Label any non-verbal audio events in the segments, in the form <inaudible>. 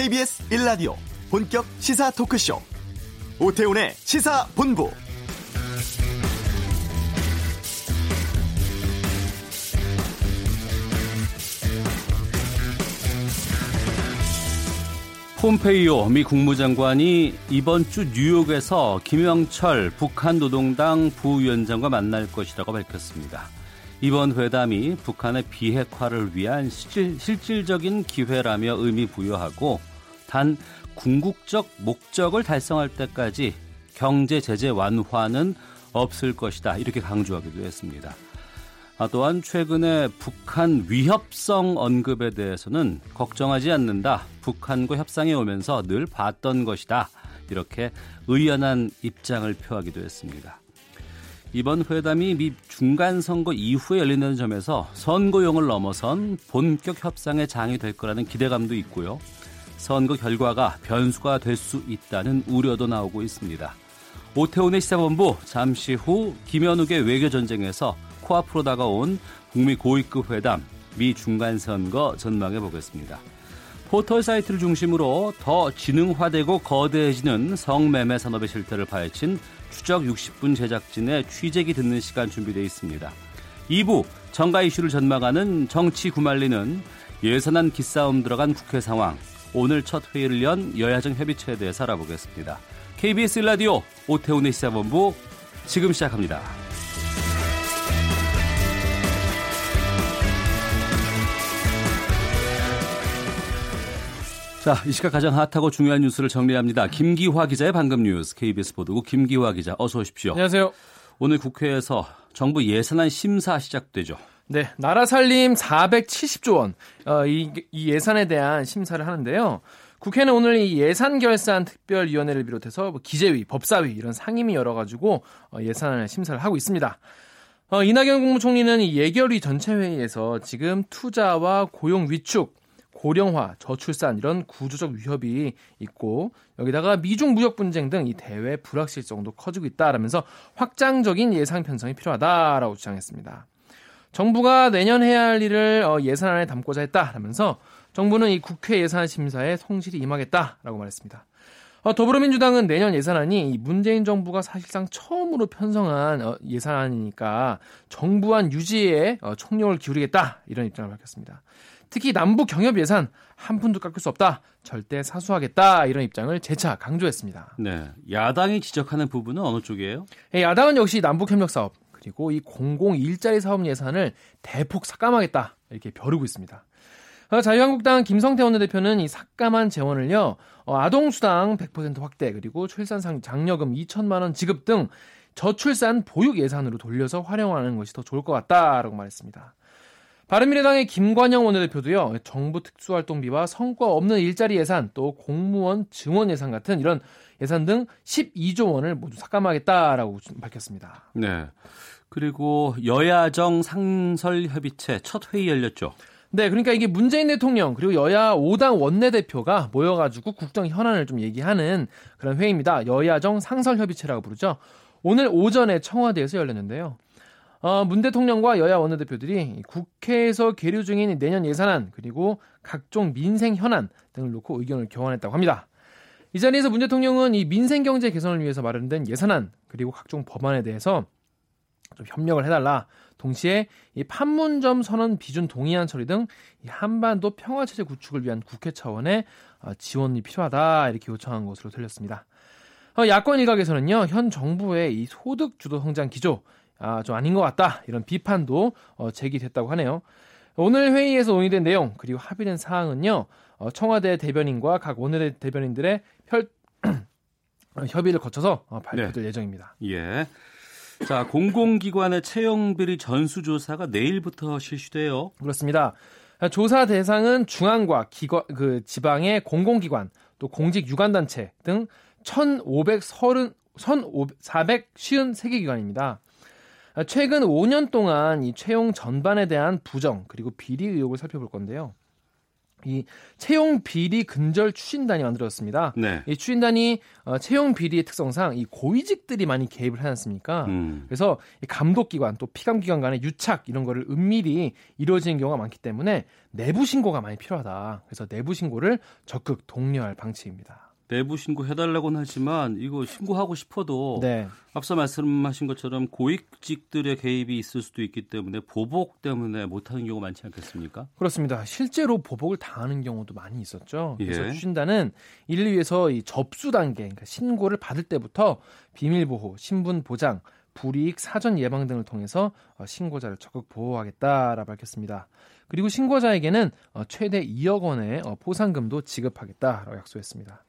KBS 1라디오 본격 시사 토크쇼 오태훈의 시사본부 폼페이오 미 국무장관이 이번 주 뉴욕에서 김영철 북한 노동당 부위원장과 만날 것이라고 밝혔습니다. 이번 회담이 북한의 비핵화를 위한 실질, 실질적인 기회라며 의미 부여하고 단 궁극적 목적을 달성할 때까지 경제 제재 완화는 없을 것이다 이렇게 강조하기도 했습니다. 아, 또한 최근에 북한 위협성 언급에 대해서는 걱정하지 않는다. 북한과 협상에 오면서 늘 봤던 것이다. 이렇게 의연한 입장을 표하기도 했습니다. 이번 회담이 미 중간 선거 이후에 열린다는 점에서 선거용을 넘어선 본격 협상의 장이 될 거라는 기대감도 있고요. 선거 결과가 변수가 될 수 있다는 우려도 나오고 있습니다. 오태훈의 시사본부 잠시 후 김현욱의 외교전쟁에서 코앞으로 다가온 북미 고위급 회담, 미 중간선거 전망해 보겠습니다. 포털 사이트를 중심으로 더 지능화되고 거대해지는 성매매 산업의 실태를 파헤친 추적 60분 제작진의 취재기 듣는 시간 준비되어 있습니다. 2부 정가 이슈를 전망하는 정치 구말리는 예산안 기싸움 들어간 국회 상황, 오늘 첫 회의를 연 여야정 협의체에 대해 알아보겠습니다. KBS 라디오 오태훈의 시사본부 지금 시작합니다. 자, 이 시각 가장 핫하고 중요한 뉴스를 정리합니다. 김기화 기자의 방금 뉴스 KBS 보도국 김기화 기자 어서 오십시오. 안녕하세요. 오늘 국회에서 정부 예산안 심사 시작되죠. 네, 나라 살림 470조 원. 어, 이, 이 예산에 대한 심사를 하는데요. 국회는 오늘 이 예산 결산 특별위원회를 비롯해서 뭐 기재위, 법사위 이런 상임위 열어가지고 어, 예산을 심사를 하고 있습니다. 어, 이낙연 국무총리는 이 예결위 전체 회의에서 지금 투자와 고용 위축, 고령화, 저출산 이런 구조적 위협이 있고 여기다가 미중 무역 분쟁 등 이 대외 불확실성도 커지고 있다라면서 확장적인 예상 편성이 필요하다라고 주장했습니다. 정부가 내년 해야 할 일을 어, 예산안에 담고자 했다라면서 정부는 이 국회 예산 심사에 성실히 임하겠다라고 말했습니다. 어, 더불어민주당은 내년 예산안이 문재인 정부가 사실상 처음으로 편성한 어, 예산안이니까 정부안 유지에 총력을 기울이겠다 이런 입장을 밝혔습니다. 특히 남북 경협 예산 한 푼도 깎을 수 없다. 절대 사수하겠다. 이런 입장을 재차 강조했습니다. 네. 야당이 지적하는 부분은 어느 쪽이에요? 네, 야당은 역시 남북 협력 사업 그리고 이 공공 일자리 사업 예산을 대폭 삭감하겠다. 이렇게 벼르고 있습니다. 어, 자유한국당 김성태 원내대표는 이 삭감한 재원을요, 어, 아동수당 100% 확대, 그리고 출산상 장려금 2천만 원 지급 등 저출산 보육 예산으로 돌려서 활용하는 것이 더 좋을 것 같다라고 말했습니다. 바른미래당의 김관영 원내대표도요, 정부 특수활동비와 성과 없는 일자리 예산, 또 공무원 증원 예산 같은 이런 예산 등 12조 원을 모두 삭감하겠다라고 밝혔습니다. 네. 그리고 여야정 상설협의체 첫 회의 열렸죠. 네, 그러니까 이게 문재인 대통령 그리고 여야 5당 원내대표가 모여가지고 국정 현안을 좀 얘기하는 그런 회의입니다. 여야정 상설협의체라고 부르죠. 오늘 오전에 청와대에서 열렸는데요. 어, 문 대통령과 여야 원내대표들이 국회에서 계류 중인 내년 예산안 그리고 각종 민생 현안 등을 놓고 의견을 교환했다고 합니다. 이 자리에서 문 대통령은 이 민생 경제 개선을 위해서 마련된 예산안 그리고 각종 법안에 대해서 좀 협력을 해달라. 동시에 이 판문점 선언 비준 동의안 처리 등 한반도 평화 체제 구축을 위한 국회 차원의 어, 지원이 필요하다 이렇게 요청한 것으로 들렸습니다. 어, 야권 일각에서는요 현 정부의 이 소득 주도 성장 기조 아, 좀 아닌 것 같다. 이런 비판도 어, 제기됐다고 하네요. 오늘 회의에서 논의된 내용 그리고 합의된 사항은요. 어, 청와대 대변인과 각 원내대 대변인들의 혈, <clears throat> 협의를 거쳐서 어, 발표될 네. 예정입니다. 예. 자, 공공기관의 채용비리 전수조사가 내일부터 실시돼요. 그렇습니다. 조사 대상은 중앙과 기관, 그 지방의 공공기관, 또 공직 유관단체 등 1,530, 1,453개 기관입니다. 아, 최근 5년 동안 이 채용 전반에 대한 부정 그리고 비리 의혹을 살펴볼 건데요. 이 채용 비리 근절 추진단이 만들어졌습니다. 네. 이 추진단이 어, 채용 비리의 특성상 이 고위직들이 많이 개입을 하지 않습니까? 음. 그래서 이 감독기관 또 피감기관 간의 유착 이런 거를 은밀히 이루어지는 경우가 많기 때문에 내부 신고가 많이 필요하다. 그래서 내부 신고를 적극 독려할 방침입니다. 내부 신고 해달라고는 하지만 이거 신고하고 싶어도 네. 앞서 말씀하신 것처럼 고위직들의 개입이 있을 수도 있기 때문에 보복 때문에 못하는 경우가 많지 않겠습니까? 그렇습니다. 실제로 보복을 당하는 경우도 많이 있었죠. 그래서 예. 추진단은 이를 위해서 이 접수 단계, 그러니까 신고를 받을 때부터 비밀 보호, 신분 보장, 불이익 사전 예방 등을 통해서 어, 신고자를 적극 보호하겠다라 밝혔습니다. 그리고 신고자에게는 어, 최대 2억 원의 어, 포상금도 지급하겠다라고 약속했습니다.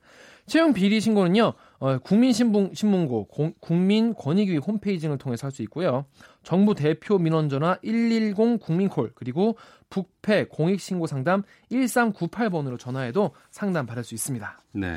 채용 비리 신고는요, 어, 국민신문고, 공- 국민권익위 홈페이지 등을 통해서 할 수 있고요. 정부 대표 민원 전화 110 국민콜, 그리고 북패 공익신고 상담 1398번으로 전화해도 상담 받을 수 있습니다. 네.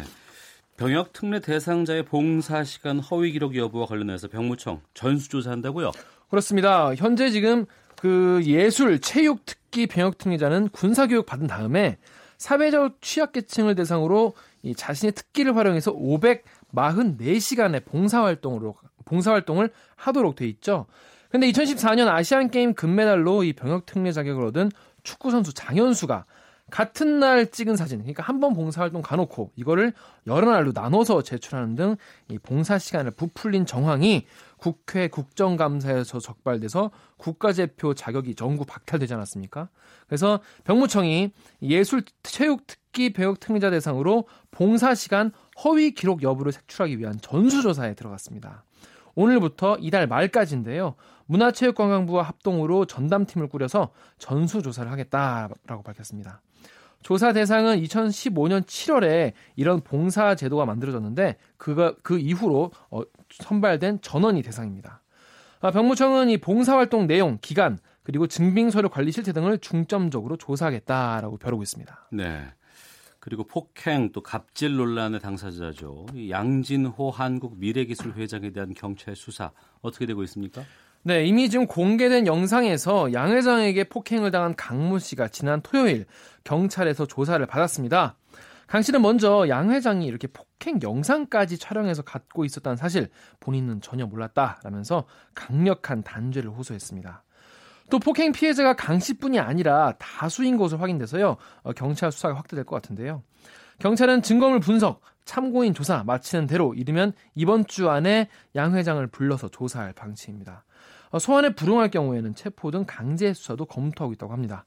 병역 특례 대상자의 봉사 시간 허위 기록 여부와 관련해서 병무청 전수조사한다고요? 그렇습니다. 현재 지금 그 예술, 체육 특기 병역 특례자는 군사 교육 받은 다음에 사회적 취약계층을 대상으로 이 자신의 특기를 활용해서 544시간의 봉사활동으로 봉사활동을 하도록 돼 있죠. 근데 2014년 아시안 게임 금메달로 이 병역 특례 자격을 얻은 축구 선수 장현수가 같은 날 찍은 사진, 그러니까 한 번 봉사활동 가놓고 이거를 여러 날로 나눠서 제출하는 등 이 봉사 시간을 부풀린 정황이 국회 국정감사에서 적발돼서 국가대표 자격이 전부 박탈되지 않았습니까? 그래서 병무청이 예술 체육 특기 배역 특례자 대상으로 봉사 시간 허위 기록 여부를 색출하기 위한 전수조사에 들어갔습니다. 오늘부터 이달 말까지인데요. 문화체육관광부와 합동으로 전담팀을 꾸려서 전수조사를 하겠다라고 밝혔습니다. 조사 대상은 2015년 7월에 이런 봉사 제도가 만들어졌는데 그가 그 이후로 어, 선발된 전원이 대상입니다. 아, 병무청은 이 봉사활동 내용, 기간 그리고 증빙서류 관리 실태 등을 중점적으로 조사하겠다라고 벼르고 있습니다. 네. 그리고 폭행 또 갑질 논란의 당사자죠. 이 양진호 한국 미래기술 회장에 대한 경찰 수사 어떻게 되고 있습니까? 네, 이미 지금 공개된 영상에서 양 회장에게 폭행을 당한 강모 씨가 지난 토요일 경찰에서 조사를 받았습니다. 강 씨는 먼저 양 회장이 이렇게 폭행 영상까지 촬영해서 갖고 있었다는 사실 본인은 전혀 몰랐다라면서 강력한 단죄를 호소했습니다. 또 폭행 피해자가 강 씨뿐이 아니라 다수인 것으로 확인돼서요 어, 경찰 수사가 확대될 것 같은데요. 경찰은 증거물 분석, 참고인 조사 마치는 대로 이르면 이번 주 안에 양 회장을 불러서 조사할 방침입니다. 어, 소환에 불응할 경우에는 체포 등 강제 수사도 검토하고 있다고 합니다.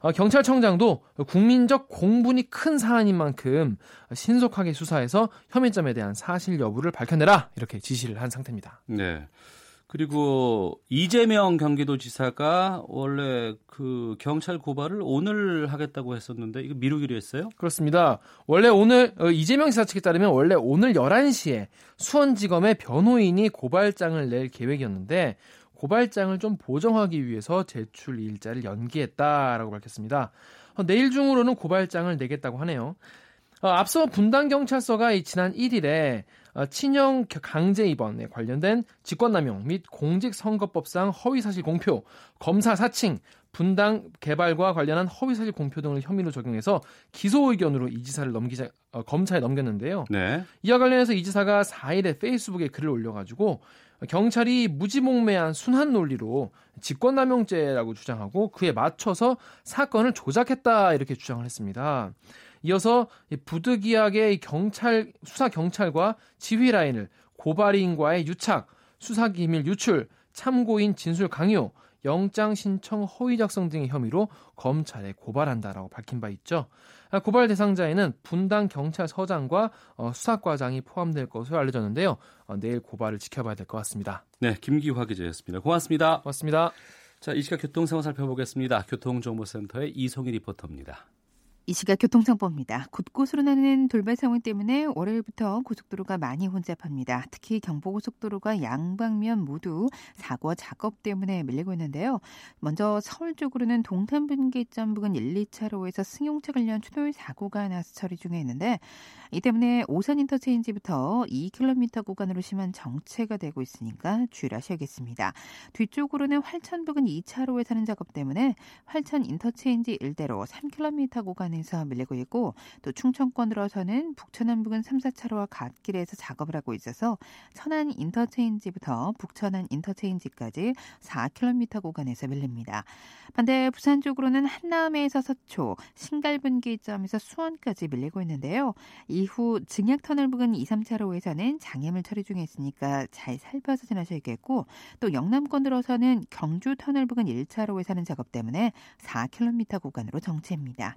어, 경찰청장도 국민적 공분이 큰 사안인 만큼 신속하게 수사해서 혐의점에 대한 사실 여부를 밝혀내라 이렇게 지시를 한 상태입니다. 네. 그리고 이재명 경기도지사가 원래 그 경찰 고발을 오늘 하겠다고 했었는데 이거 미루기로 했어요? 그렇습니다. 원래 오늘 어, 이재명 지사 측에 따르면 원래 오늘 11시에 수원지검에 변호인이 고발장을 낼 계획이었는데 고발장을 좀 보정하기 위해서 제출 일자를 연기했다라고 밝혔습니다. 어, 내일 중으로는 고발장을 내겠다고 하네요. 어, 앞서 분당 경찰서가 이 지난 1일에 어, 친형 강제 입원에 관련된 직권남용 및 공직선거법상 허위사실 공표, 검사 사칭, 분당 개발과 관련한 허위사실 공표 등을 혐의로 적용해서 기소 의견으로 이 지사를 넘기자 어, 검찰에 넘겼는데요. 네. 이와 관련해서 이 지사가 4일에 페이스북에 글을 올려가지고 경찰이 무지몽매한 순환 논리로 직권남용죄라고 주장하고 그에 맞춰서 사건을 조작했다 이렇게 주장을 했습니다. 이어서 이 부득이하게 이 경찰 수사 경찰과 지휘 라인을 고발인과의 유착, 수사 기밀 유출, 참고인 진술 강요, 영장 신청 허위 작성 등의 혐의로 검찰에 고발한다라고 밝힌 바 있죠. 아, 고발 대상자에는 분당 경찰서장과 어, 수사과장이 포함될 것으로 알려졌는데요. 어, 내일 고발을 지켜봐야 될 것 같습니다. 네, 김기화 기자였습니다. 고맙습니다. 고맙습니다. 자, 이 시각 교통 상황 살펴보겠습니다. 교통정보센터의 이송희 리포터입니다. 이 시각 교통정보입니다. 곳곳으로 나는 돌발 상황 때문에 월요일부터 고속도로가 많이 혼잡합니다. 특히 경부고속도로가 양방면 모두 사고 작업 때문에 밀리고 있는데요. 먼저 서울 쪽으로는 동탄분기점 부근 1, 2차로에서 승용차 관련 추돌 사고가 나서 처리 중에 있는데 이 때문에 오산 인터체인지부터 2km 구간으로 심한 정체가 되고 있으니까 주의하셔야겠습니다. 뒤쪽으로는 활천 부근 2차로에 사고 작업 때문에 활천 인터체인지 일대로 3km 구간에 구간에서 밀리고 있고 또 충청권 들어서는 북천안 부근 3, 4차로와 갓길에서 작업을 하고 있어서 천안 인터체인지부터 북천안 인터체인지까지 4km 구간에서 밀립니다. 반대 부산 쪽으로는 한남에서 서초, 신갈분기점에서 수원까지 밀리고 있는데요. 이후 증약터널 부근 2, 3차로에서는 장애물 처리 중에 있으니까 잘 살펴서 지나셔야겠고 또 영남권 들어서는 경주 터널 부근 1차로에서는 작업 때문에 4km 구간으로 정체입니다.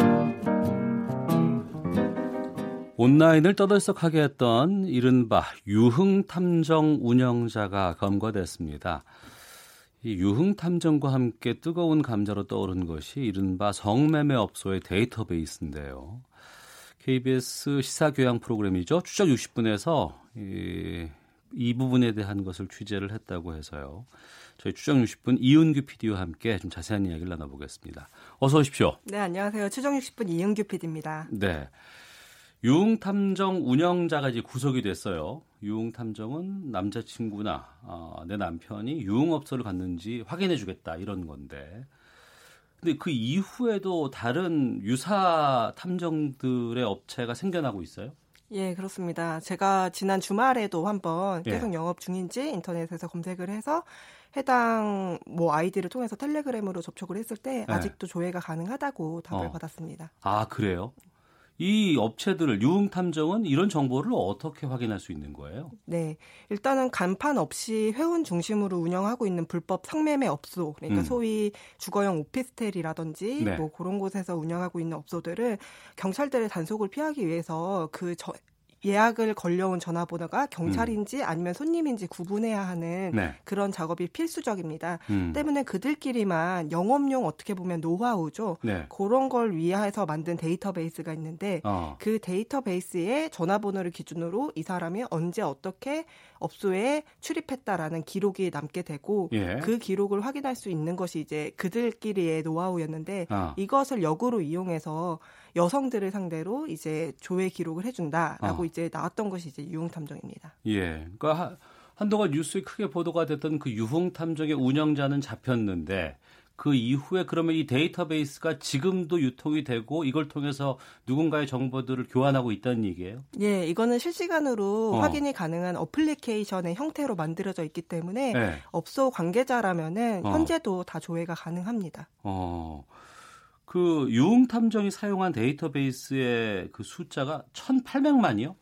온라인을 떠들썩하게 했던 이른바 유흥탐정 운영자가 검거됐습니다. 이 유흥탐정과 함께 뜨거운 감자로 떠오른 것이 이른바 성매매 업소의 데이터베이스인데요. KBS 시사교양 프로그램이죠. 추적 60분에서 이, 이 부분에 대한 것을 취재를 했다고 해서요. 저희 추적 60분 이은규 PD와 함께 좀 자세한 이야기를 나눠보겠습니다. 어서 오십시오. 네, 안녕하세요. 추적 60분 이은규 PD입니다. 네. 유흥탐정 운영자가 이제 구속이 됐어요. 유흥탐정은 남자친구나 어, 내 남편이 유흥업소를 갔는지 확인해주겠다 이런 건데 근데 그 이후에도 다른 유사 탐정들의 업체가 생겨나고 있어요? 예, 그렇습니다. 제가 지난 주말에도 한번 예. 계속 영업 중인지 인터넷에서 검색을 해서 해당 뭐 아이디를 통해서 텔레그램으로 접촉을 했을 때 네. 아직도 조회가 가능하다고 답을 어. 받았습니다. 아 그래요? 이 업체들을 유흥 탐정은 이런 정보를 어떻게 확인할 수 있는 거예요? 네. 일단은 간판 없이 회원 중심으로 운영하고 있는 불법 성매매 업소, 그러니까 음. 소위 주거용 오피스텔이라든지 네. 뭐 그런 곳에서 운영하고 있는 업소들을 경찰들의 단속을 피하기 위해서 그 저, 예약을 걸려온 전화번호가 경찰인지 아니면 손님인지 구분해야 하는 네. 그런 작업이 필수적입니다. 음. 때문에 그들끼리만 영업용 어떻게 보면 노하우죠. 네. 그런 걸 위해서 만든 데이터베이스가 있는데 어. 그 데이터베이스에 전화번호를 기준으로 이 사람이 언제 어떻게 업소에 출입했다라는 기록이 남게 되고 예. 그 기록을 확인할 수 있는 것이 이제 그들끼리의 노하우였는데 아. 이것을 역으로 이용해서 여성들을 상대로 이제 조회 기록을 해준다라고 어. 이제 나왔던 것이 이제 유흥탐정입니다. 예. 그러니까 하- 한동안 뉴스에 크게 보도가 됐던 그 유흥탐정의 운영자는 잡혔는데 그 이후에 그러면 이 데이터베이스가 지금도 유통이 되고 이걸 통해서 누군가의 정보들을 교환하고 있다는 얘기예요? 예, 이거는 실시간으로 어. 확인이 가능한 어플리케이션의 형태로 만들어져 있기 때문에 네. 업소 관계자라면은 어. 현재도 다 조회가 가능합니다. 어. 그 유흥 탐정이 사용한 데이터베이스의 그 숫자가 1,800만이요?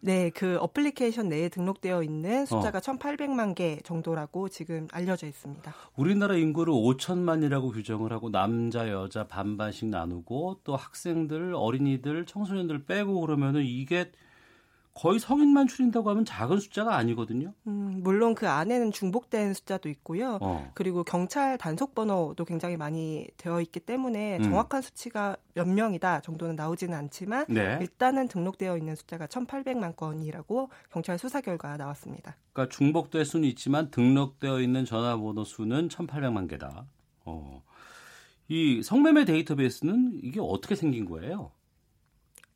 네, 그 어플리케이션 내에 등록되어 어. 있는 숫자가 1,800만 개 정도라고 지금 알려져 있습니다. 우리나라 인구를 5천만이라고 규정을 하고 남자 여자 반반씩 나누고 또 학생들 어린이들 청소년들 빼고 그러면은 이게 거의 성인만 추린다고 하면 작은 숫자가 아니거든요. 음, 물론 그 안에는 중복된 숫자도 있고요. 어. 그리고 경찰 단속 번호도 굉장히 많이 되어 있기 때문에 음. 정확한 수치가 몇 명이다 정도는 나오지는 않지만 네. 일단은 등록되어 있는 숫자가 1,800만 건이라고 경찰 수사 결과 나왔습니다. 그러니까 중복될 수는 있지만 등록되어 있는 전화번호 수는 1,800만 개다. 어. 이 성매매 데이터베이스는 이게 어떻게 생긴 거예요?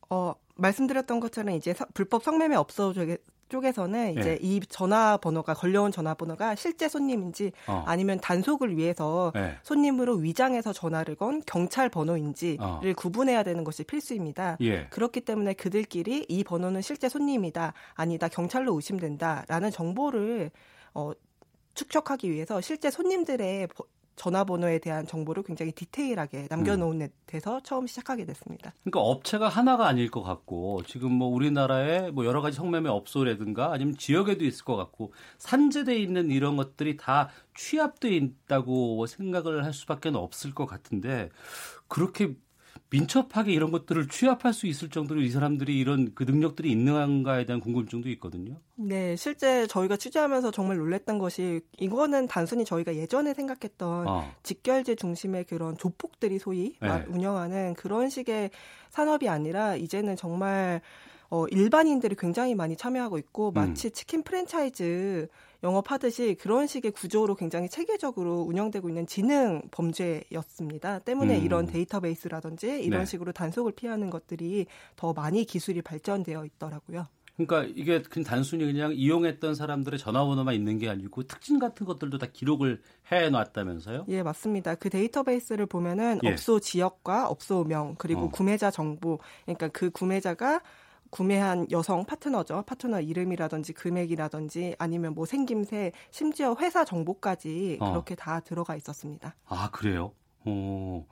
어, 말씀드렸던 것처럼 이제 서- 불법 성매매 업소 쪽에 쪽에서는 이제 네. 이 전화번호가 걸려온 전화번호가 실제 손님인지 어. 아니면 단속을 위해서 네. 손님으로 위장해서 전화를 건 경찰 번호인지를 어. 구분해야 되는 것이 필수입니다. 예. 그렇기 때문에 그들끼리 이 번호는 실제 손님이다, 아니다, 경찰로 의심된다라는 정보를 어, 축적하기 위해서 실제 손님들의 버- 전화번호에 대한 정보를 굉장히 디테일하게 남겨놓은 데서 처음 시작하게 됐습니다. 그러니까 업체가 하나가 아닐 것 같고 지금 뭐 우리나라에 뭐 여러 가지 성매매 업소라든가 아니면 지역에도 있을 것 같고 산재돼 있는 이런 것들이 다 취합돼 있다고 생각을 할 수밖에 없을 것 같은데 그렇게 민첩하게 이런 것들을 취합할 수 있을 정도로 이 사람들이 이런 그 능력들이 있는가에 대한 궁금증도 있거든요. 네, 실제 저희가 취재하면서 정말 놀랬던 것이 이거는 단순히 저희가 예전에 생각했던 어. 직결제 중심의 그런 조폭들이 소위 네. 말- 운영하는 그런 식의 산업이 아니라 이제는 정말 어, 일반인들이 굉장히 많이 참여하고 있고 음. 마치 치킨 프랜차이즈 영업하듯이 그런 식의 구조로 굉장히 체계적으로 운영되고 있는 지능 범죄였습니다. 때문에 음. 이런 데이터베이스라든지 이런 네. 식으로 단속을 피하는 것들이 더 많이 기술이 발전되어 있더라고요. 그러니까 이게 그냥 단순히 그냥 이용했던 사람들의 전화번호만 있는 게 아니고 특징 같은 것들도 다 기록을 해놨다면서요? 예, 맞습니다. 그 데이터베이스를 보면은 예. 업소 지역과 업소명 그리고 어. 구매자 정보, 그러니까 그 구매자가 구매한 여성 파트너죠. 파트너 이름이라든지 금액이라든지 아니면 뭐 생김새, 심지어 회사 정보까지 어. 그렇게 다 들어가 있었습니다. 아 그래요? 어.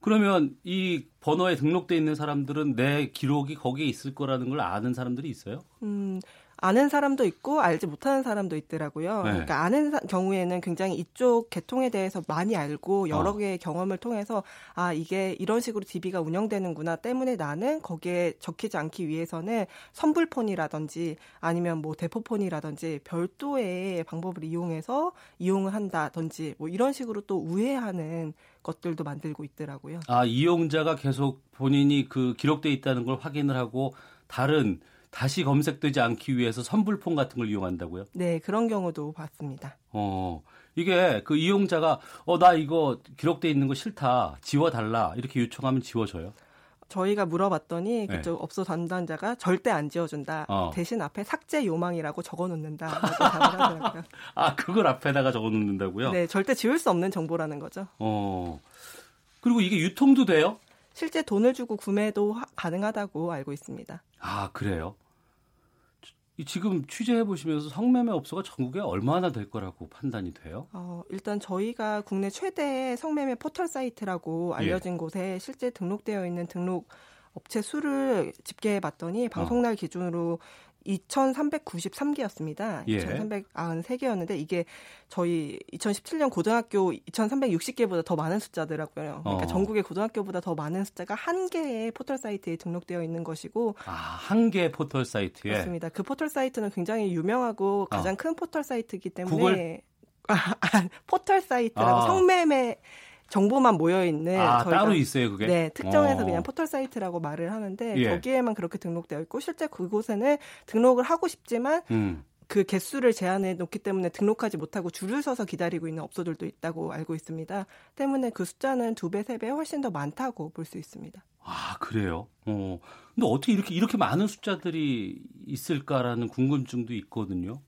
그러면 이 번호에 등록돼 있는 사람들은 내 기록이 거기에 있을 거라는 걸 아는 사람들이 있어요? 음, 아는 사람도 있고 알지 못하는 사람도 있더라고요. 네. 그러니까 아는 사- 경우에는 굉장히 이쪽 계통에 대해서 많이 알고 여러 어. 개의 경험을 통해서 아 이게 이런 식으로 DB가 운영되는구나 때문에 나는 거기에 적히지 않기 위해서는 선불폰이라든지 아니면 뭐 대포폰이라든지 별도의 방법을 이용해서 이용을 한다든지 뭐 이런 식으로 또 우회하는 것들도 만들고 있더라고요. 아 이용자가 계속 본인이 그 기록돼 있다는 걸 확인을 하고 다른 다시 검색되지 않기 위해서 선불폰 같은 걸 이용한다고요? 네 그런 경우도 봤습니다. 어, 이게 그 이용자가 어, 나 이거 기록돼 있는 거 싫다. 지워달라. 이렇게 요청하면 지워줘요. 저희가 물어봤더니 네. 그쪽 업소 담당자가 절대 안 지워준다. 어. 대신 앞에 삭제 요망이라고 적어놓는다. <laughs> 아, 그걸 앞에다가 적어 놓는다고요? 네, 절대 지울 수 없는 정보라는 거죠. 어. 그리고 이게 유통도 돼요? 실제 돈을 주고 구매도 하- 가능하다고 알고 있습니다. 아, 그래요? 이- 지금 취재해 보시면서 성매매 업소가 전국에 얼마나 될 거라고 판단이 돼요? 어, 일단 저희가 국내 최대의 성매매 포털 사이트라고 예. 알려진 곳에 실제 등록되어 있는 등록 업체 수를 집계해 봤더니 방송날 기준으로 2,393개였습니다. 예. 2,393개였는데 이게 저희 2017년 고등학교 2,360개보다 더 많은 숫자더라고요. 그러니까 어. 전국의 고등학교보다 더 많은 숫자가 한 개의 포털 사이트에 등록되어 있는 것이고 아, 한개 포털 사이트에 그렇습니다. 그 포털 사이트는 굉장히 유명하고 가장 어. 큰 포털 사이트이기 때문에 구글? 아, <laughs> 아, 포털 사이트라고 아. 성매매 정보만 모여 있는 아, 저희가 따로 있어요, 그게? 네, 특정해서 어. 그냥 포털 사이트라고 말을 하는데 예. 거기에만 그렇게 등록되어 있고 실제 그곳에는 등록을 하고 싶지만 음. 그 개수를 제한해 놓기 때문에 등록하지 못하고 줄을 서서 기다리고 있는 업소들도 있다고 알고 있습니다. 때문에 그 숫자는 두 배, 세 배 훨씬 더 많다고 볼 수 있습니다. 아, 그래요? 어. 근데 어떻게 이렇게, 이렇게 많은 숫자들이 있을까라는 궁금증도 있거든요.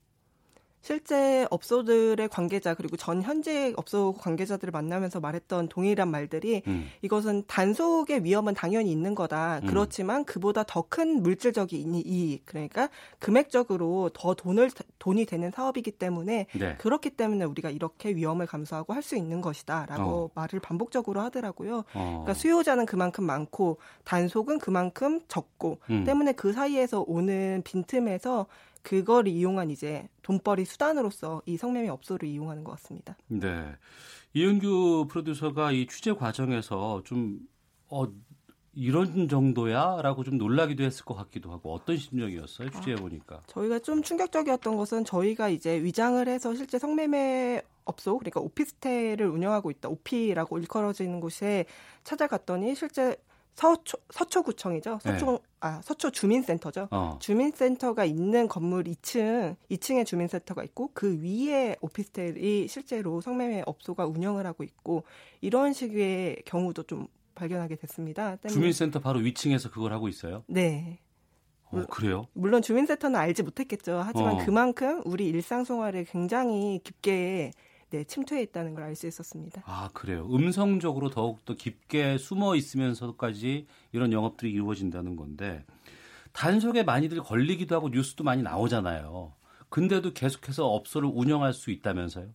실제 업소들의 관계자 그리고 전 현재 업소 관계자들을 만나면서 말했던 동일한 말들이 음. 이것은 단속의 위험은 당연히 있는 거다. 음. 그렇지만 그보다 더 큰 물질적인 이익, 그러니까 금액적으로 더 돈을 돈이 되는 사업이기 때문에 네. 그렇기 때문에 우리가 이렇게 위험을 감수하고 할 수 있는 것이다라고 어. 말을 반복적으로 하더라고요. 어. 그러니까 수요자는 그만큼 많고 단속은 그만큼 적고 음. 때문에 그 사이에서 오는 빈틈에서 그걸 이용한 이제 돈벌이 수단으로서 이 성매매 업소를 이용하는 것 같습니다. 네. 이은규 프로듀서가 이 취재 과정에서 좀, 어, 이런 정도야? 라고 좀 놀라기도 했을 것 같기도 하고 어떤 심정이었어요? 취재해보니까. 저희가 좀 충격적이었던 것은 저희가 이제 위장을 해서 실제 성매매 업소 그러니까 오피스텔을 운영하고 있다 오피라고 일컬어지는 곳에 찾아갔더니 실제 서초 서초구청이죠 서초 아 서초 주민센터죠 어. 주민센터가 있는 건물 2층 2층에 주민센터가 있고 그 위에 오피스텔이 실제로 성매매 업소가 운영을 하고 있고 이런 식의 경우도 좀 발견하게 됐습니다. 때문에- 주민센터 바로 위층에서 그걸 하고 있어요? 네. 어, 그래요? 물론 주민센터는 알지 못했겠죠. 하지만 어. 그만큼 우리 일상생활에 굉장히 깊게 네, 침투해 있다는 걸 알 수 있었습니다. 아, 그래요. 음성적으로 더욱더 깊게 숨어 있으면서까지 이런 영업들이 이루어진다는 건데, 단속에 많이들 걸리기도 하고 뉴스도 많이 나오잖아요. 근데도 계속해서 업소를 운영할 수 있다면서요?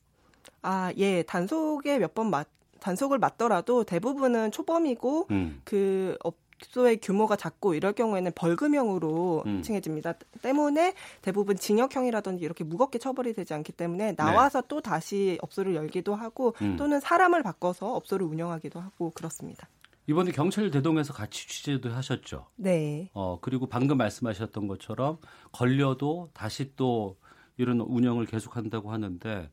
아, 예. 단속에 몇번 맞, 단속을 맞더라도 대부분은 초범이고 음. 그 업소의 규모가 작고 이럴 경우에는 벌금형으로 음. 칭해집니다. 때문에 대부분 징역형이라든지 이렇게 무겁게 처벌이 되지 않기 때문에 나와서 또 다시 업소를 열기도 하고 네. 음. 또는 사람을 바꿔서 업소를 운영하기도 하고 그렇습니다. 이번에 경찰 대동에서 같이 취재도 하셨죠. 네. 어, 그리고 방금 말씀하셨던 것처럼 걸려도 다시 또 이런 운영을 계속한다고 하는데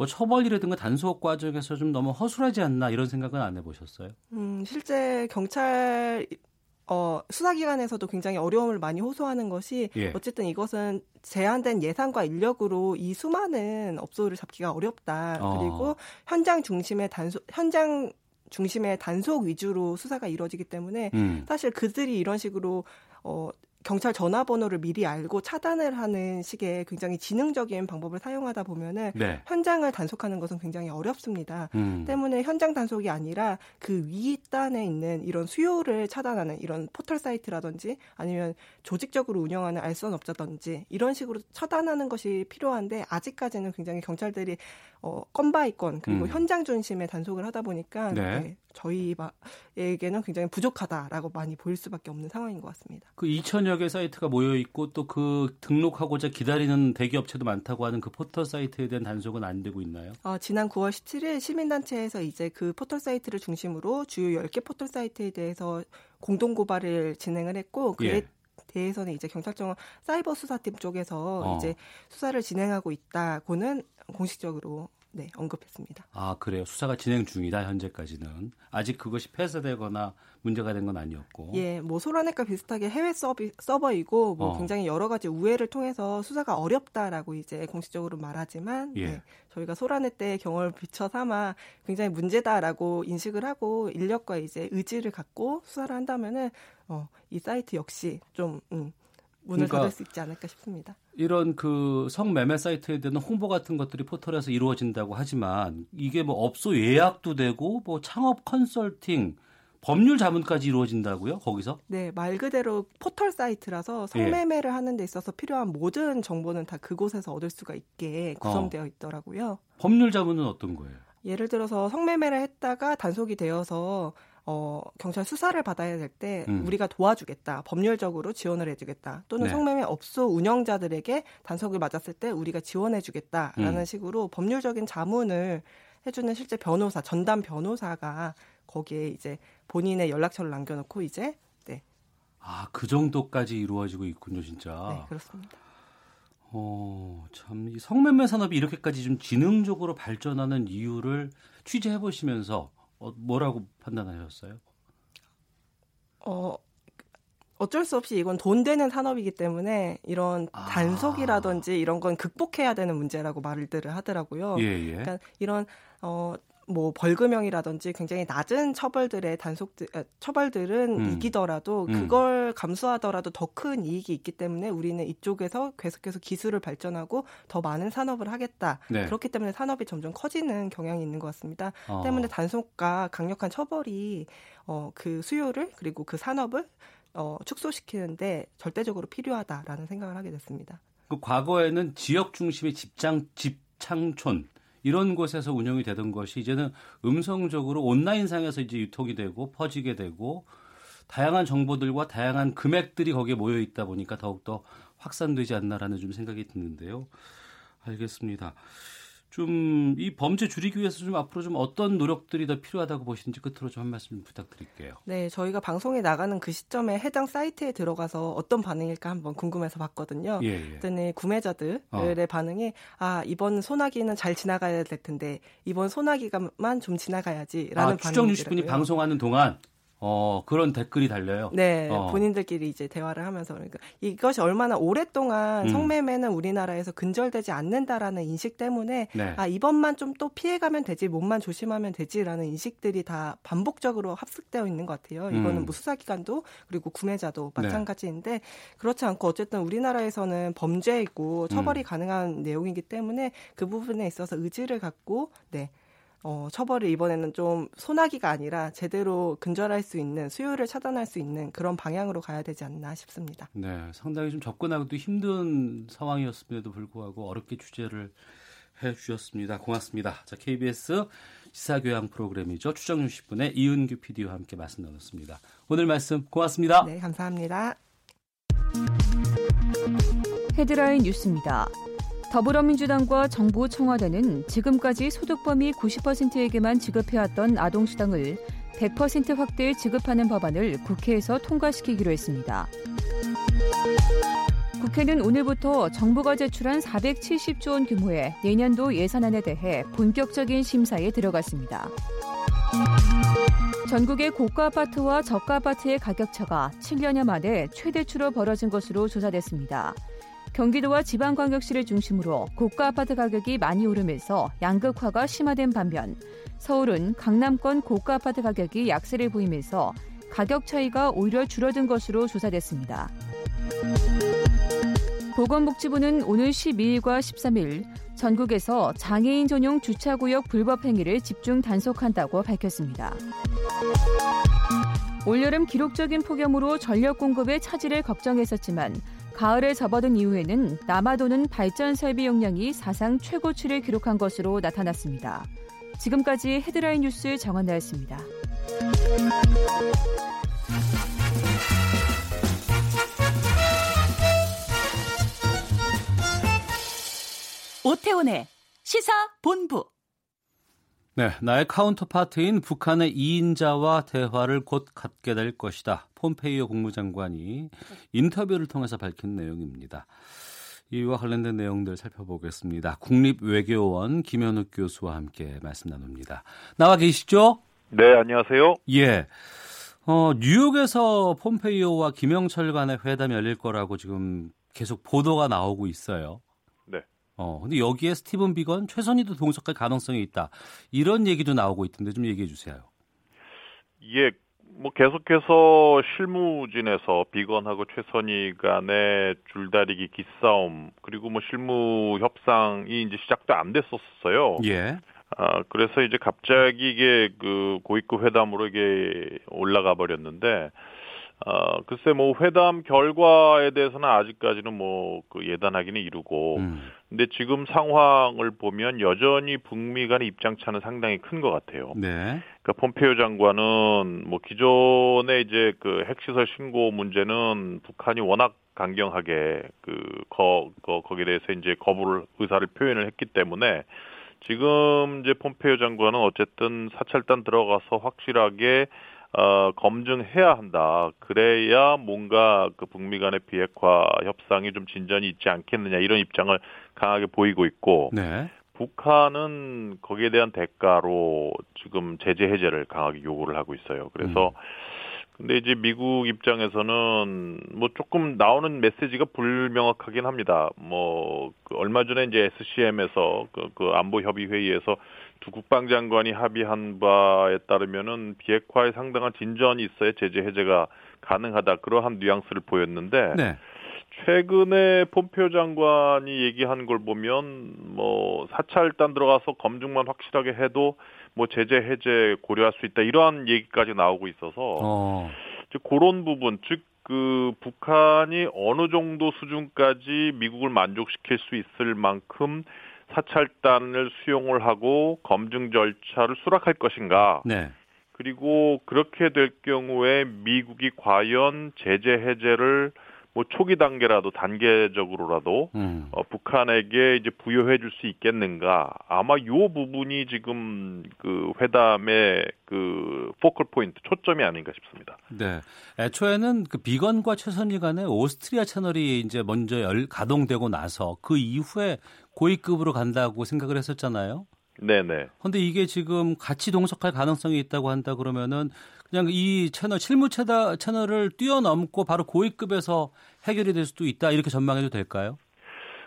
뭐 처벌이라든가 단속 과정에서 좀 너무 허술하지 않나 이런 생각은 안 해보셨어요? 음, 실제 경찰 어, 수사기관에서도 굉장히 어려움을 많이 호소하는 것이 예. 어쨌든 이것은 제한된 예산과 인력으로 이 수많은 업소를 잡기가 어렵다. 어. 그리고 현장 중심의 단속 현장 중심의 단속 위주로 수사가 이루어지기 때문에 음. 사실 그들이 이런 식으로 어 경찰 전화번호를 미리 알고 차단을 하는 식의 굉장히 지능적인 방법을 사용하다 보면은 네. 현장을 단속하는 것은 굉장히 어렵습니다. 음. 때문에 현장 단속이 아니라 그 윗단에 있는 이런 수요를 차단하는 이런 포털 사이트라든지 아니면 조직적으로 운영하는 알선 업자든지 이런 식으로 차단하는 것이 필요한데 아직까지는 굉장히 경찰들이 어, 건바이 건 그리고 음. 현장 중심의 단속을 하다 보니까 네. 네, 저희에게는 굉장히 부족하다라고 많이 보일 수밖에 없는 상황인 것 같습니다. 그 2천여 개 사이트가 모여 있고 또 그 등록하고자 기다리는 대기업체도 많다고 하는 그 포털 사이트에 대한 단속은 안 되고 있나요? 어, 지난 9월 17일 시민단체에서 이제 그 포털 사이트를 중심으로 주요 10개 포털 사이트에 대해서 공동 고발을 진행을 했고 그에 예. 대해서는 이제 경찰청 사이버 수사팀 쪽에서 어. 이제 수사를 진행하고 있다고는 공식적으로 네, 언급했습니다. 아 그래요. 수사가 진행 중이다 현재까지는 아직 그것이 폐쇄되거나 문제가 된 건 아니었고. 예, 뭐 소라넷과 비슷하게 해외 서비, 서버이고 뭐 어. 굉장히 여러 가지 우회를 통해서 수사가 어렵다라고 이제 공식적으로 말하지만 예. 네, 저희가 소라넷 때의 경험을 비춰 삼아 굉장히 문제다라고 인식을 하고 인력과 이제 의지를 갖고 수사를 한다면은 어, 이 사이트 역시 좀 음, 문을 그러니까 닫을 수 있지 않을까 싶습니다. 이런 그 성매매 사이트에 대한 홍보 같은 것들이 포털에서 이루어진다고 하지만 이게 뭐 업소 예약도 되고 뭐 창업 컨설팅 법률 자문까지 이루어진다고요? 거기서? 네, 말 그대로 포털 사이트라서 예. 성매매를 하는 데 있어서 필요한 모든 정보는 다 그곳에서 얻을 수가 있게 어. 구성되어 있더라고요. 법률 자문은 어떤 거예요? 예를 들어서 성매매를 했다가 단속이 되어서 어, 경찰 수사를 받아야 될때 음. 우리가 도와주겠다. 법률적으로 지원을 해주겠다. 또는 네. 성매매 업소 운영자들에게 단속을 맞았을 때 우리가 지원해주겠다라는 음. 식으로 법률적인 자문을 해주는 실제 변호사, 전담 변호사가 거기에 이제 본인의 연락처를 남겨놓고 이제 네, 아, 그 정도까지 이루어지고 있군요, 진짜. 네 그렇습니다. 어, 참, 이 성매매 산업이 이렇게까지 좀 지능적으로 발전하는 이유를 취재해 보시면서 어, 뭐라고 판단하셨어요? 어, 어쩔 수 없이 이건 돈 되는 산업이기 때문에 이런 아. 단속이라든지 이런 건 극복해야 되는 문제라고 말들을 하더라고요. 예, 예. 그러니까 이런 어. 뭐 벌금형이라든지 굉장히 낮은 처벌들의 단속들 아, 처벌들은 음. 이기더라도 음. 그걸 감수하더라도 더 큰 이익이 있기 때문에 우리는 이쪽에서 계속해서 기술을 발전하고 더 많은 산업을 하겠다. 네. 그렇기 때문에 산업이 점점 커지는 경향이 있는 것 같습니다. 어. 때문에 단속과 강력한 처벌이 어, 그 수요를 그리고 그 산업을 어, 축소시키는데 절대적으로 필요하다라는 생각을 하게 됐습니다. 그 과거에는 지역 중심의 집장 집창촌 이런 곳에서 운영이 되던 것이 이제는 음성적으로 온라인상에서 이제 유통이 되고 퍼지게 되고 다양한 정보들과 다양한 금액들이 거기에 모여 있다 보니까 더욱더 확산되지 않나라는 좀 생각이 드는데요. 알겠습니다. 좀 이 범죄 줄이기 위해서 좀 앞으로 좀 어떤 노력들이 더 필요하다고 보시는지 끝으로 좀 한 말씀 좀 부탁드릴게요. 네, 저희가 방송에 나가는 그 시점에 해당 사이트에 들어가서 어떤 반응일까 한번 궁금해서 봤거든요. 예, 예. 그랬더니 구매자들의 어. 반응이 아 이번 소나기는 잘 지나가야 될 텐데 이번 소나기가만 좀 지나가야지라는 아, 추정 뉴스분이. 방송하는 동안 어, 그런 댓글이 달려요. 네, 어. 본인들끼리 이제 대화를 하면서 그러니까 이것이 얼마나 오랫동안 음. 성매매는 우리나라에서 근절되지 않는다라는 인식 때문에 네. 아 이번만 좀 또 피해가면 되지 몸만 조심하면 되지라는 인식들이 다 반복적으로 합숙되어 있는 것 같아요. 이거는 음. 뭐 수사기관도 그리고 구매자도 네. 마찬가지인데 그렇지 않고 어쨌든 우리나라에서는 범죄이고 처벌이 음. 가능한 내용이기 때문에 그 부분에 있어서 의지를 갖고 네. 어, 처벌을 이번에는 좀 소나기가 아니라 제대로 근절할 수 있는 수요를 차단할 수 있는 그런 방향으로 가야 되지 않나 싶습니다. 네, 상당히 좀 접근하기도 힘든 상황이었음에도 불구하고 어렵게 취재를 해 주셨습니다. 고맙습니다. 자, KBS 시사교양 프로그램이죠. 추정윤 10분의 이은규 PD와 함께 말씀 나눴습니다. 오늘 말씀 고맙습니다. 네, 감사합니다. 헤드라인 뉴스입니다. 더불어민주당과 정부 청와대는 지금까지 소득 범위 90%에게만 지급해왔던 아동수당을 100% 확대 지급하는 법안을 국회에서 통과시키기로 했습니다. 국회는 오늘부터 정부가 제출한 470조 원 규모의 내년도 예산안에 대해 본격적인 심사에 들어갔습니다. 전국의 고가 아파트와 저가 아파트의 가격차가 7년여 만에 최대치로 벌어진 것으로 조사됐습니다. 경기도와 지방광역시를 중심으로 고가 아파트 가격이 많이 오르면서 양극화가 심화된 반면 서울은 강남권 고가 아파트 가격이 약세를 보이면서 가격 차이가 오히려 줄어든 것으로 조사됐습니다. 보건복지부는 오늘 12일과 13일 전국에서 장애인 전용 주차구역 불법 행위를 집중 단속한다고 밝혔습니다. 올여름 기록적인 폭염으로 전력 공급에 차질을 걱정했었지만 가을에 접어든 이후에는 남아도는 발전 설비 용량이 사상 최고치를 기록한 것으로 나타났습니다. 지금까지 헤드라인 뉴스 정한나였습니다. 오태훈의 시사 본부. 네, 나의 카운터파트인 북한의 2인자와 대화를 곧 갖게 될 것이다. 폼페이오 국무장관이 인터뷰를 통해서 밝힌 내용입니다. 이와 관련된 내용들 살펴보겠습니다. 국립외교원 김현욱 교수와 함께 말씀 나눕니다. 나와 계시죠? 네, 안녕하세요. 예. 어, 뉴욕에서 폼페이오와 김영철 간의 회담이 열릴 거라고 지금 계속 보도가 나오고 있어요. 네. 어, 근데 여기에 스티븐 비건, 최선희도 동석할 가능성이 있다. 이런 얘기도 나오고 있던데 좀 얘기해 주세요. 예, 뭐 계속해서 실무진에서 비건하고 최선희 간의 줄다리기 기싸움 그리고 뭐 실무 협상이 이제 시작도 안 됐었어요. 예. 아 그래서 이제 갑자기 이게 그 고위급 회담으로 이게 올라가 버렸는데 어, 글쎄 뭐 회담 결과에 대해서는 아직까지는 뭐 그 예단하기는 이르고 음. 근데 지금 상황을 보면 여전히 북미 간의 입장 차는 상당히 큰 것 같아요. 네. 그러니까 폼페이오 장관은 뭐 기존에 이제 그 핵시설 신고 문제는 북한이 워낙 강경하게 그 거, 거 거기에 대해서 이제 거부를 의사를 표현을 했기 때문에 지금 이제 폼페이오 장관은 어쨌든 사찰단 들어가서 확실하게 어, 검증해야 한다. 그래야 뭔가 그 북미 간의 비핵화 협상이 좀 진전이 있지 않겠느냐 이런 입장을 강하게 보이고 있고 네. 북한은 거기에 대한 대가로 지금 제재 해제를 강하게 요구를 하고 있어요. 그래서 근데 이제 미국 입장에서는 뭐 조금 나오는 메시지가 불명확하긴 합니다. 뭐 그 얼마 전에 이제 SCM에서 그, 그 안보 협의 회의에서 두 국방장관이 합의한 바에 따르면은 비핵화에 상당한 진전이 있어야 제재 해제가 가능하다 그러한 뉘앙스를 보였는데 네. 최근에 폼페오 장관이 얘기한 걸 보면 뭐 사찰단 들어가서 검증만 확실하게 해도 뭐 제재 해제 고려할 수 있다 이러한 얘기까지 나오고 있어서 어. 즉 그런 부분 즉 그 북한이 어느 정도 수준까지 미국을 만족시킬 수 있을 만큼 사찰단을 수용을 하고 검증 절차를 수락할 것인가 네. 그리고 그렇게 될 경우에 미국이 과연 제재 해제를 뭐 초기 단계라도 단계적으로라도 음. 어, 북한에게 이제 부여해 줄 수 있겠는가 아마 요 부분이 지금 그 회담의 그 포컬 포인트 초점이 아닌가 싶습니다. 네. 애초에는 그 비건과 최선희 간의 오스트리아 채널이 이제 먼저 열, 가동되고 나서 그 이후에 고위급으로 간다고 생각을 했었잖아요. 네네. 근데 이게 지금 같이 동석할 가능성이 있다고 한다 그러면은 그냥 이 채널 실무 채다, 채널을 뛰어넘고 바로 고위급에서 해결이 될 수도 있다 이렇게 전망해도 될까요?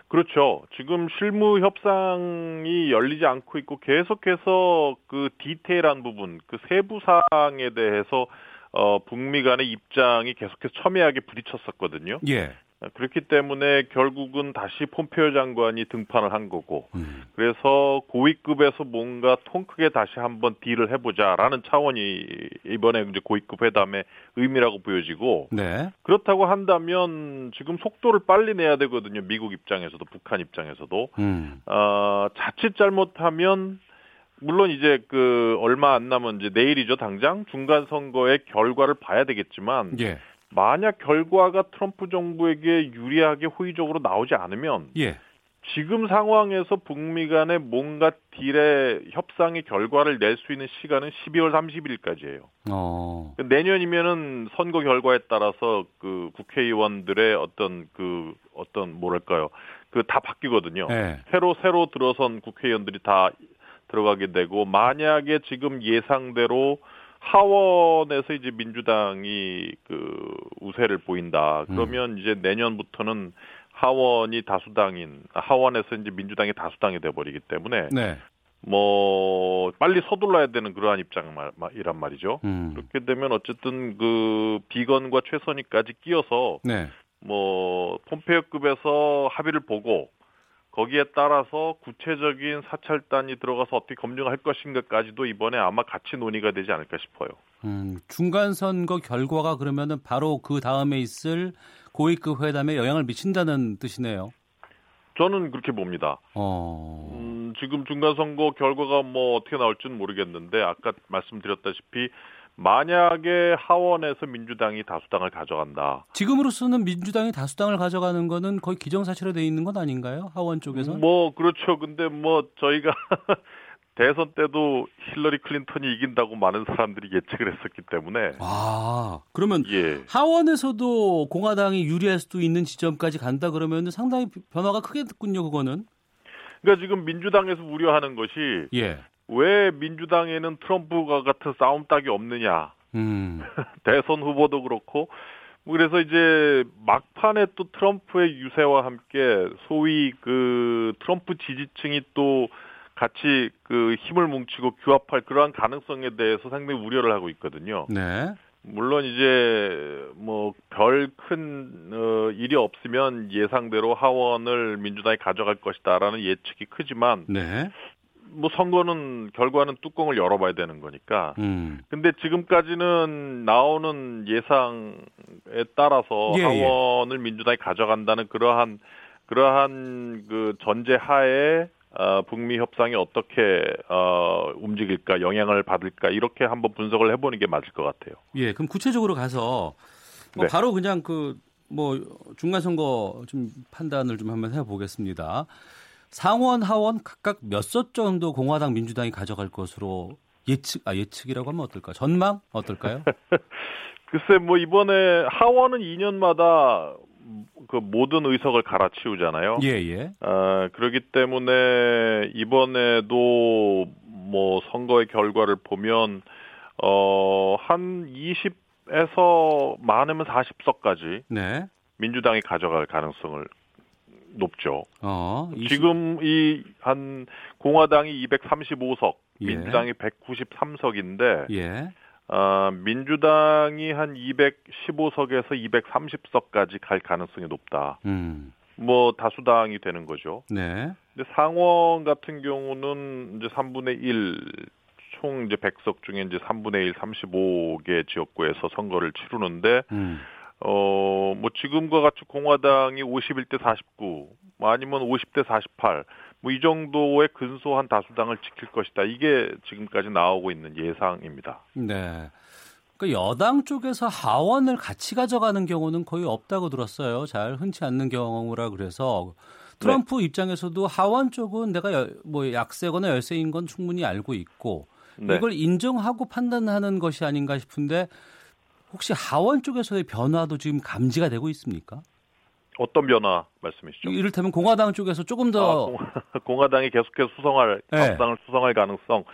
그렇죠. 지금 실무 협상이 열리지 않고 있고 계속해서 그 디테일한 부분, 그 세부 사항에 대해서 어 북미 간의 입장이 계속해서 첨예하게 부딪혔었거든요. 예. 그렇기 때문에 결국은 다시 폼페오 장관이 등판을 한 거고 음. 그래서 고위급에서 뭔가 통 크게 다시 한번 딜을 해보자라는 차원이 이번에 이제 고위급 회담의 의미라고 보여지고 네. 그렇다고 한다면 지금 속도를 빨리 내야 되거든요 미국 입장에서도 북한 입장에서도 음. 어, 자칫 잘못하면 물론 이제 그 얼마 안 남은 이제 내일이죠 당장 중간 선거의 결과를 봐야 되겠지만 예. 만약 결과가 트럼프 정부에게 유리하게 호의적으로 나오지 않으면 예. 지금 상황에서 북미 간에 뭔가 딜의 협상의 결과를 낼 수 있는 시간은 12월 30일까지예요. 어. 내년이면은 선거 결과에 따라서 그 국회의원들의 어떤 그 어떤 뭐랄까요? 그 다 바뀌거든요. 예. 새로 새로 들어선 국회의원들이 다 들어가게 되고 만약에 지금 예상대로 하원에서 이제 민주당이 그 우세를 보인다. 그러면 이제 내년부터는 하원이 다수당인 하원에서 이제 민주당이 다수당이 돼 버리기 때문에 네. 뭐 빨리 서둘러야 되는 그러한 입장이란 말이죠. 음. 그렇게 되면 어쨌든 그 비건과 최선희까지 끼어서 네. 뭐 폼페이오급에서 합의를 보고 거기에 따라서 구체적인 사찰단이 들어가서 어떻게 검증할 것인가까지도 이번에 아마 같이 논의가 되지 않을까 싶어요. 음, 중간 선거 결과가 그러면은 바로 그 다음에 있을 고위급 회담에 영향을 미친다는 뜻이네요. 저는 그렇게 봅니다. 어. 음, 지금 중간 선거 결과가 뭐 어떻게 나올지는 모르겠는데 아까 말씀드렸다시피 만약에 하원에서 민주당이 다수당을 가져간다. 지금으로서는 민주당이 다수당을 가져가는 거는 거의 기정사실화 돼 있는 건 아닌가요? 하원 쪽에서? 뭐 그렇죠. 근데 뭐 저희가 <laughs> 대선 때도 힐러리 클린턴이 이긴다고 많은 사람들이 예측을 했었기 때문에 아, 그러면 예. 하원에서도 공화당이 유리할 수도 있는 지점까지 간다 그러면 상당히 변화가 크겠군요, 그거는. 그러니까 지금 민주당에서 우려하는 것이 예. 왜 민주당에는 트럼프가 같은 싸움 딱이 없느냐. 음. <laughs> 대선 후보도 그렇고 뭐 그래서 이제 막판에 또 트럼프의 유세와 함께 소위 그 트럼프 지지층이 또 같이 그 힘을 뭉치고 규합할 그러한 가능성에 대해서 상당히 우려를 하고 있거든요. 네. 물론 이제 뭐 별 큰 어, 일이 없으면 예상대로 하원을 민주당이 가져갈 것이다라는 예측이 크지만 네. 뭐 선거는 결과는 뚜껑을 열어봐야 되는 거니까. 음. 근데 지금까지는 나오는 예상에 따라서 예, 예. 하원을 민주당이 가져간다는 그러한 그러한 그 전제 하에 어, 북미 협상이 어떻게 어, 움직일까 영향을 받을까 이렇게 한번 분석을 해보는 게 맞을 것 같아요. 예, 그럼 구체적으로 가서 뭐 네. 바로 그냥 그 뭐 중간 선거 좀 판단을 좀 한번 해보겠습니다. 상원 하원 각각 몇석 정도 공화당 민주당이 가져갈 것으로 예측 아 예측이라고 하면 어떨까? 전망 어떨까요? <laughs> 글쎄 뭐 이번에 하원은 2년마다 그 모든 의석을 갈아치우잖아요. 예, 예. 아, 그렇기 때문에 이번에도 뭐 선거의 결과를 보면 어한 20에서 많으면 40석까지 네. 민주당이 가져갈 가능성을 높죠. 어, 20 지금 이 한 공화당이 235석, 예. 민주당이 193석인데 예. 아, 민주당이 한 215석에서 230석까지 갈 가능성이 높다. 음. 뭐 다수당이 되는 거죠. 네. 근데 상원 같은 경우는 이제 3분의 1, 총 이제 100석 중에 이제 3분의 1, 35개 지역구에서 선거를 치르는데, 음. 어, 뭐 지금과 같이 공화당이 51대 49, 뭐 아니면 50대 48, 뭐 이 정도의 근소한 다수당을 지킬 것이다. 이게 지금까지 나오고 있는 예상입니다. 네. 그 여당 쪽에서 하원을 같이 가져가는 경우는 거의 없다고 들었어요. 잘 흔치 않는 경우라 그래서 트럼프 입장에서도 하원 쪽은 내가 여- 뭐 약세거나 열세인 건 충분히 알고 있고 네. 이걸 인정하고 판단하는 것이 아닌가 싶은데 혹시 하원 쪽에서의 변화도 지금 감지가 되고 있습니까? 어떤 변화 말씀이시죠? 이를테면 공화당 쪽에서 조금 더 아, 공, <laughs> 화당이 계속해서 수성할 네. 다수당을 수성할 가능성.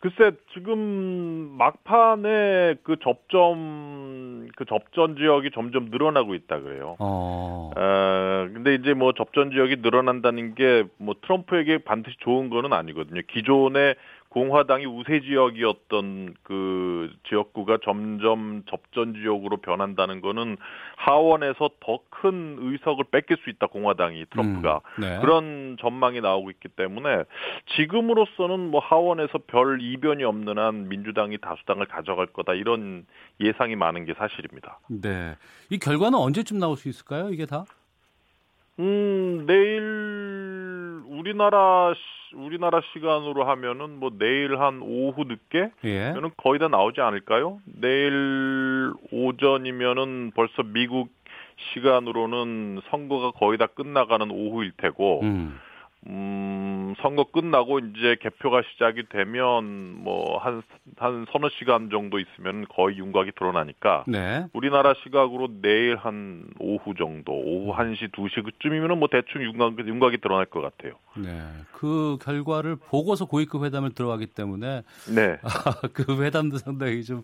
글쎄 지금 막판에 그 접점 그 접전 지역이 점점 늘어나고 있다 그래요. 어, 어, 근데 이제 뭐 접전 지역이 늘어난다는 게 뭐 트럼프에게 반드시 좋은 거는 아니거든요. 기존에 공화당이 우세 지역이었던 그 지역구가 점점 접전 지역으로 변한다는 거는 하원에서 더 큰 의석을 뺏길 수 있다 공화당이 트럼프가 음, 네. 그런 전망이 나오고 있기 때문에 지금으로서는 뭐 하원에서 별 이변이 없는 한 민주당이 다수당을 가져갈 거다 이런 예상이 많은 게 사실입니다. 네. 이 결과는 언제쯤 나올 수 있을까요? 이게 다? 음, 내일 우리나라 시- 우리나라 시간으로 하면은 뭐 내일 한 오후 늦게 예. 는 거의 다 나오지 않을까요? 내일 오전이면은 벌써 미국 시간으로는 선거가 거의 다 끝나가는 오후일 테고 음. 음, 선거 끝나고 이제 개표가 시작이 되면 뭐 한 한 서너 시간 정도 있으면 거의 윤곽이 드러나니까 네. 우리나라 시각으로 내일 한 오후 정도, 오후 1시, 2시 그쯤이면은 뭐 대충 윤곽, 윤곽이 드러날 것 같아요. 네. 그 결과를 보고서 고위급 회담을 들어가기 때문에 네. <laughs> 그 회담도 상당히 좀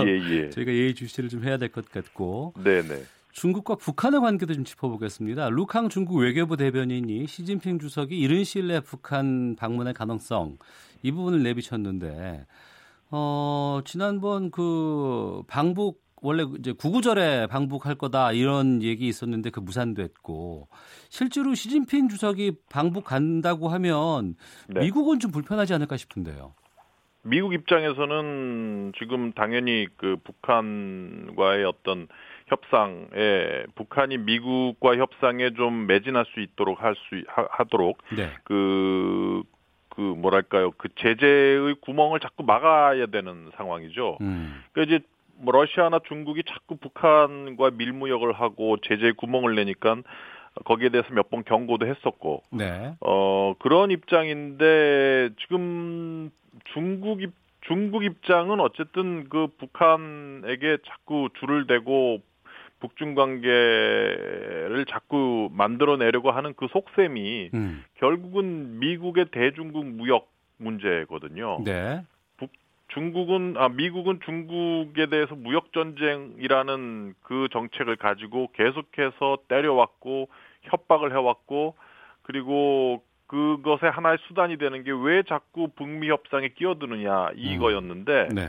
예, 예. <laughs> 저희가 예의주시를 좀 해야 될 것 같고 네, 네. 중국과 북한의 관계도 좀 짚어보겠습니다. 루캉 중국 외교부 대변인이 시진핑 주석이 이른 시일 내에 북한 방문의 가능성 이 부분을 내비쳤는데 어, 지난번 그 방북 원래 이제 구구절에 방북할 거다 이런 얘기 있었는데 그 무산됐고 실제로 시진핑 주석이 방북 간다고 하면 네. 미국은 좀 불편하지 않을까 싶은데요. 미국 입장에서는 지금 당연히 그 북한과의 어떤 협상에 북한이 미국과 협상에 좀 매진할 수 있도록 할 수 하도록 네. 그, 그 뭐랄까요 그 제재의 구멍을 자꾸 막아야 되는 상황이죠. 음. 그러니까 이제 뭐 러시아나 중국이 자꾸 북한과 밀무역을 하고 제재 구멍을 내니까 거기에 대해서 몇 번 경고도 했었고 네. 어 그런 입장인데 지금 중국 입 중국 입장은 어쨌든 그 북한에게 자꾸 줄을 대고 북중 관계를 자꾸 만들어내려고 하는 그 속셈이 음. 결국은 미국의 대중국 무역 문제거든요. 네. 중국은 아 미국은 중국에 대해서 무역 전쟁이라는 그 정책을 가지고 계속해서 때려왔고 협박을 해왔고 그리고 그것의 하나의 수단이 되는 게 왜 자꾸 북미 협상에 끼어드느냐 이거였는데 네.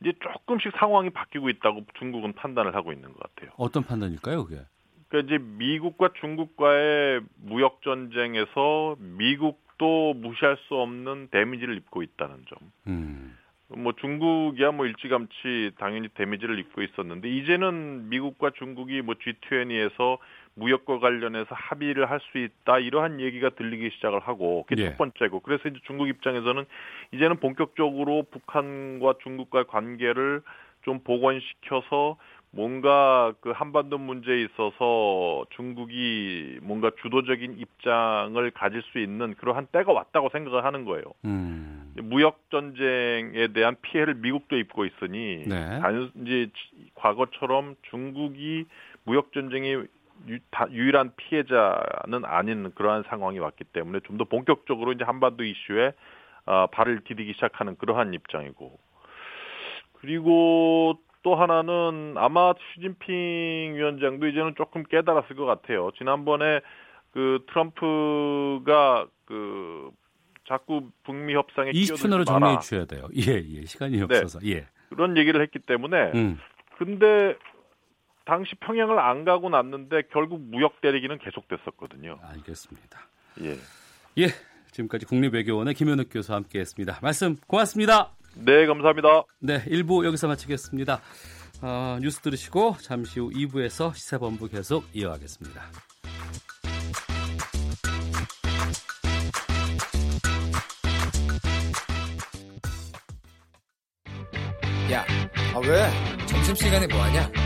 이제 조금씩 상황이 바뀌고 있다고 중국은 판단을 하고 있는 것 같아요. 어떤 판단일까요, 그게? 그러니까 이제 미국과 중국과의 무역 전쟁에서 미국도 무시할 수 없는 데미지를 입고 있다는 점. 음. 뭐 중국이야 뭐 일찌감치 당연히 데미지를 입고 있었는데 이제는 미국과 중국이 뭐 G20에서 무역과 관련해서 합의를 할 수 있다 이러한 얘기가 들리기 시작을 하고 그게 예. 첫 번째고 그래서 이제 중국 입장에서는 이제는 본격적으로 북한과 중국과의 관계를 좀 복원시켜서 뭔가 그 한반도 문제에 있어서 중국이 뭔가 주도적인 입장을 가질 수 있는 그러한 때가 왔다고 생각을 하는 거예요. 음. 무역 전쟁에 대한 피해를 미국도 입고 있으니 네. 단 이제 과거처럼 중국이 무역 전쟁의 유, 다, 유일한 피해자는 아닌 그러한 상황이 왔기 때문에 좀 더 본격적으로 이제 한반도 이슈에 아, 발을 디디기 시작하는 그러한 입장이고 그리고 또 하나는 아마 시진핑 위원장도 이제는 조금 깨달았을 것 같아요. 지난번에 그 트럼프가 그 자꾸 북미 협상에 20초 내로. 정리해 주셔야 돼요. 예, 예. 시간이 없어서. 예. 그런 얘기를 했기 때문에 음. 근데 당시 평양을 안 가고 났는데 결국 무역 대리기는 계속됐었거든요. 알겠습니다. 예. 예. 지금까지 국립외교원의 김현욱 교수와 함께했습니다. 말씀 고맙습니다. 네, 감사합니다. 네, 1부 여기서 마치겠습니다. 아, 뉴스 들으시고 잠시 후 2부에서 시사본부 계속 이어가겠습니다. 야, 아 왜? 점심시간에 뭐하냐?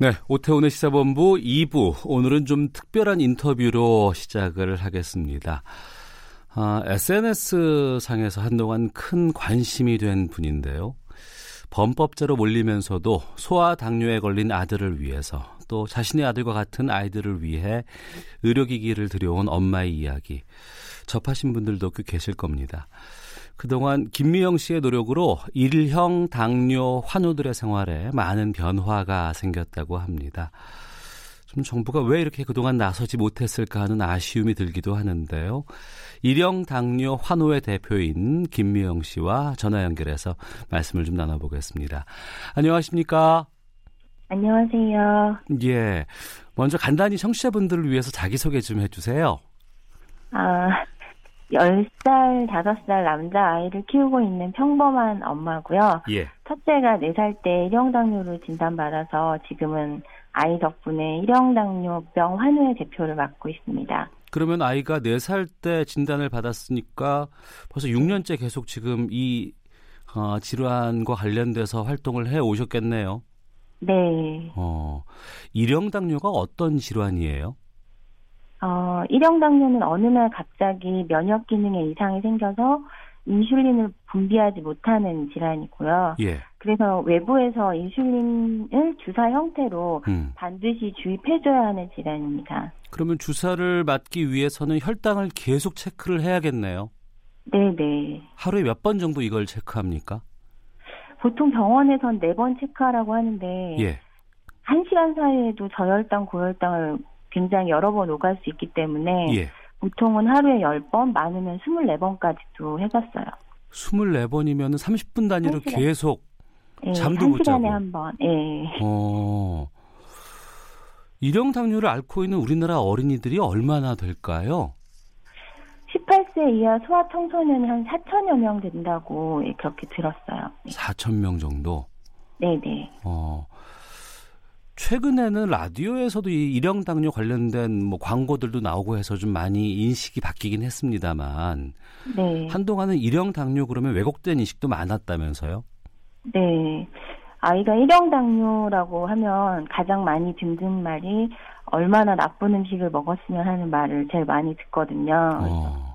네, 오태훈의 시사본부 2부. 오늘은 좀 특별한 인터뷰로 시작을 하겠습니다. 아, SNS상에서 한동안 큰 관심이 된 분인데요. 범법자로 몰리면서도 소아 당뇨에 걸린 아들을 위해서 또 자신의 아들과 같은 아이들을 위해 의료기기를 들여온 엄마의 이야기 접하신 분들도 꽤 계실 겁니다. 그동안 김미영 씨의 노력으로 일형 당뇨 환우들의 생활에 많은 변화가 생겼다고 합니다. 좀 정부가 왜 이렇게 그동안 나서지 못했을까 하는 아쉬움이 들기도 하는데요. 일형 당뇨 환호의 대표인 김미영 씨와 전화 연결해서 말씀을 좀 나눠보겠습니다. 안녕하십니까? 안녕하세요. 예. 먼저 간단히 청취자분들을 위해서 자기소개 좀 해주세요. 아, 10살, 5살 남자아이를 키우고 있는 평범한 엄마고요. 예. 첫째가 4살 때 일형당뇨를 진단받아서 지금은 아이 덕분에 일형당뇨병 환우의 대표를 맡고 있습니다. 그러면 아이가 4살 때 진단을 받았으니까 벌써 6년째 계속 지금 이 어, 질환과 관련돼서 활동을 해 오셨겠네요. 네. 어, 일형당뇨가 어떤 질환이에요? 어, 일형당뇨는 어느 날 갑자기 면역 기능에 이상이 생겨서 인슐린을 분비하지 못하는 질환이고요. 예. 그래서 외부에서 인슐린을 주사 형태로 음. 반드시 주입해줘야 하는 질환입니다. 그러면 주사를 맞기 위해서는 혈당을 계속 체크를 해야겠네요. 네네. 하루에 몇 번 정도 이걸 체크합니까? 보통 병원에선 네 번 체크하라고 하는데 예. 한 시간 사이에도 저혈당, 고혈당을 굉장히 여러 번 오갈 수 있기 때문에 예. 보통은 하루에 10번, 많으면 24번까지도 해봤어요. 24번이면 30분 단위로 한 시간. 계속 예, 잠도 한못 시간에 자고. 한 번. 예. 어. 일형 당뇨를 앓고 있는 우리나라 어린이들이 얼마나 될까요? 18세 이하 소아 청소년이 한 4천여 명 된다고 예, 그렇게 들었어요. 4천 명 정도. 네네. 어. 최근에는 라디오에서도 이 일형 당뇨 관련된 뭐 광고들도 나오고 해서 좀 많이 인식이 바뀌긴 했습니다만 네. 한동안은 일형 당뇨 그러면 왜곡된 인식도 많았다면서요? 네. 아이가 일형 당뇨라고 하면 가장 많이 듣는 말이 얼마나 나쁜 음식을 먹었으면 하는 말을 제일 많이 듣거든요. 어.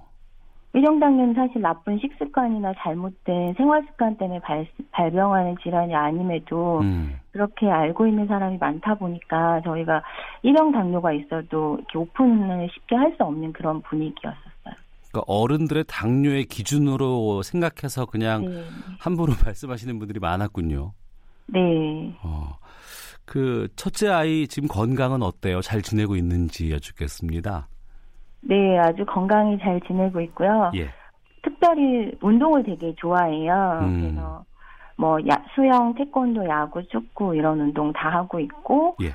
일형 당뇨는 사실 나쁜 식습관이나 잘못된 생활 습관 때문에 발, 발병하는 질환이 아님에도 음. 그렇게 알고 있는 사람이 많다 보니까 저희가 일형 당뇨가 있어도 이렇게 오픈을 쉽게 할 수 없는 그런 분위기였었어요. 그러니까 어른들의 당뇨의 기준으로 생각해서 그냥 네. 함부로 <laughs> 말씀하시는 분들이 많았군요. 네. 어. 그 첫째 아이 지금 건강은 어때요? 잘 지내고 있는지 여쭙겠습니다. 네, 아주 건강히 잘 지내고 있고요. 예. 특별히 운동을 되게 좋아해요. 음. 그래서 뭐 야, 수영, 태권도, 야구, 축구 이런 운동 다 하고 있고 예.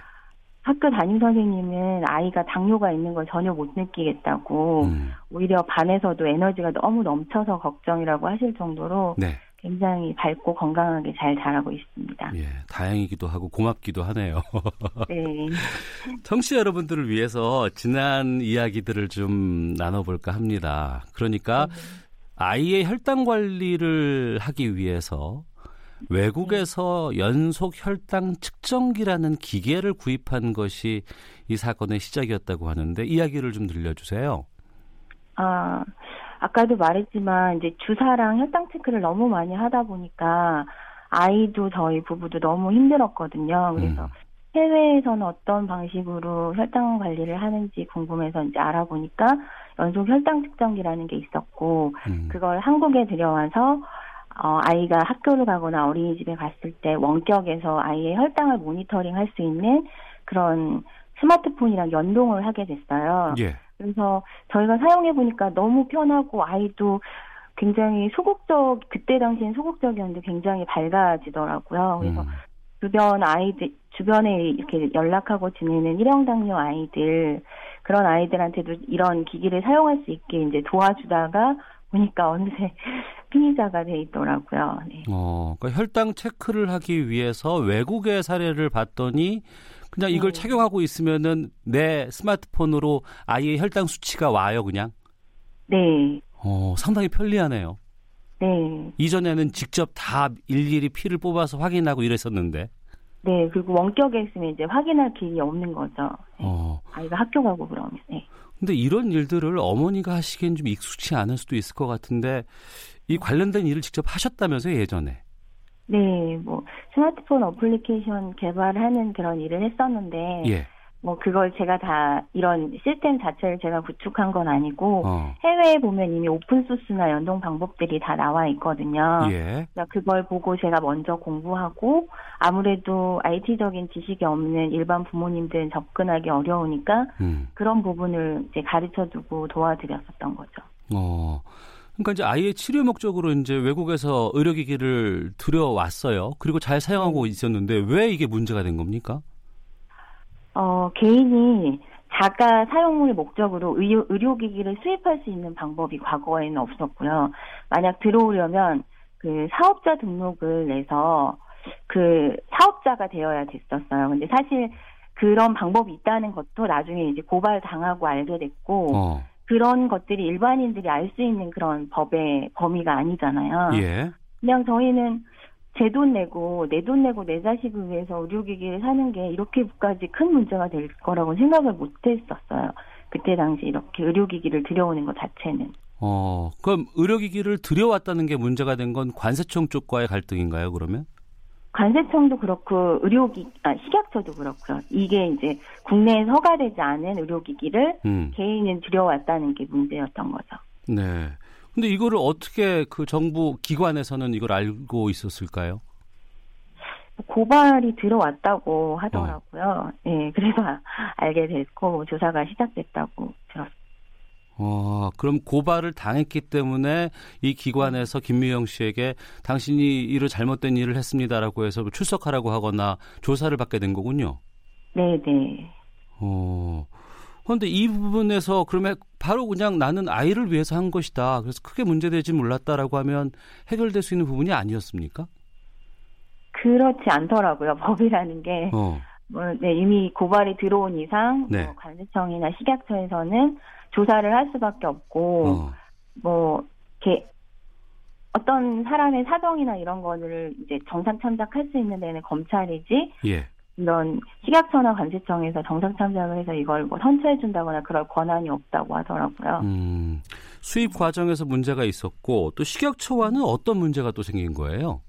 학교 담임 선생님은 아이가 당뇨가 있는 걸 전혀 못 느끼겠다고 음. 오히려 반에서도 에너지가 너무 넘쳐서 걱정이라고 하실 정도로 네. 굉장히 밝고 건강하게 잘 자라고 있습니다. 예. 다행이기도 하고 고맙기도 하네요. <laughs> 네. 청취자 여러분들을 위해서 지난 이야기들을 좀 나눠볼까 합니다. 그러니까 아이의 혈당 관리를 하기 위해서 외국에서 연속 혈당 측정기라는 기계를 구입한 것이 이 사건의 시작이었다고 하는데 이야기를 좀 들려주세요. 아, 아까도 말했지만 이제 주사랑 혈당 체크를 너무 많이 하다 보니까 아이도 저희 부부도 너무 힘들었거든요. 그래서 음. 해외에서는 어떤 방식으로 혈당 관리를 하는지 궁금해서 이제 알아보니까 연속 혈당 측정기라는 게 있었고 음. 그걸 한국에 들여와서 어, 아이가 학교를 가거나 어린이집에 갔을 때 원격에서 아이의 혈당을 모니터링 할 수 있는 그런 스마트폰이랑 연동을 하게 됐어요. 예. 그래서 저희가 사용해 보니까 너무 편하고 아이도 굉장히 소극적 그때 당시엔 소극적이었는데 굉장히 밝아지더라고요. 그래서 음. 주변 아이들 주변에 이렇게 연락하고 지내는 일형 당뇨 아이들 그런 아이들한테도 이런 기기를 사용할 수 있게 이제 도와주다가 보니까 어느새 <laughs> 피의자가 돼 있더라고요. 네. 어, 그러니까 혈당 체크를 하기 위해서 외국의 사례를 봤더니 그냥 이걸 네. 착용하고 있으면은 내 스마트폰으로 아이의 혈당 수치가 와요, 그냥. 네. 어, 상당히 편리하네요. 네. 이전에는 직접 다 일일이 피를 뽑아서 확인하고 이랬었는데. 네. 그리고 원격에 있으면 이제 확인할 길이 없는 거죠. 네. 어. 아이가 학교 가고 그러면. 네. 근데 이런 일들을 어머니가 하시기엔 좀 익숙치 않을 수도 있을 것 같은데 이 관련된 일을 직접 하셨다면서요, 예전에. 네, 뭐 스마트폰 어플리케이션 개발하는 그런 일을 했었는데 예. 뭐 그걸 제가 다 이런 시스템 자체를 제가 구축한 건 아니고 어. 해외에 보면 이미 open source나 연동 방법들이 다 나와 있거든요. 예. 그러니까 그걸 보고 제가 먼저 공부하고 아무래도 IT적인 지식이 없는 일반 부모님들은 접근하기 어려우니까 음. 그런 부분을 이제 가르쳐 주고 도와드렸었던 거죠. 어. 그러니까 이제 아이의 치료 목적으로 이제 외국에서 의료기기를 들여왔어요. 그리고 잘 사용하고 있었는데 왜 이게 문제가 된 겁니까? 어, 개인이 자가 사용물 목적으로 의료, 의료기기를 수입할 수 있는 방법이 과거에는 없었고요. 만약 들어오려면 그 사업자 등록을 내서 그 사업자가 되어야 됐었어요. 근데 사실 그런 방법이 있다는 것도 나중에 이제 고발 당하고 알게 됐고 어. 그런 것들이 일반인들이 알 수 있는 그런 법의 범위가 아니잖아요. 예. 그냥 저희는 제 돈 내고 내 돈 내고 내 자식을 위해서 의료기기를 사는 게 이렇게까지 큰 문제가 될 거라고 생각을 못 했었어요. 그때 당시 이렇게 의료기기를 들여오는 것 자체는. 어, 그럼 의료기기를 들여왔다는 게 문제가 된 건 관세청 쪽과의 갈등인가요, 그러면? 관세청도 그렇고 의료기 아, 식약처도 그렇고요. 이게 이제 국내에 허가되지 않은 의료기기를 음. 개인은 들여왔다는 게 문제였던 거죠. 네. 근데 이거를 어떻게 그 정부 기관에서는 이걸 알고 있었을까요? 고발이 들어왔다고 하더라고요. 예, 그래서 <laughs> 알게 됐고 조사가 시작됐다고 들었어요. 어, 그럼 고발을 당했기 때문에 이 기관에서 김미영 씨에게 당신이 이를 잘못된 일을 했습니다라고 해서 출석하라고 하거나 조사를 받게 된 거군요. 네, 네. 어. 그런데 이 부분에서 그러면 바로 그냥 나는 아이를 위해서 한 것이다. 그래서 크게 문제되지 몰랐다라고 하면 해결될 수 있는 부분이 아니었습니까? 그렇지 않더라고요. <laughs> 법이라는 게. 어. 뭐, 네, 이미 고발이 들어온 이상 네. 뭐 관세청이나 식약처에서는 조사를 할 수밖에 없고 어. 뭐 이렇게 어떤 사람의 사정이나 이런 거를 이제 정상 참작할 수 있는 데는 검찰이지 예. 이런 식약처나 관세청에서 정상 참작을 해서 이걸 뭐 선처해 준다거나 그럴 권한이 없다고 하더라고요. 음, 수입 과정에서 문제가 있었고 또 식약처와는 어떤 문제가 또 생긴 거예요?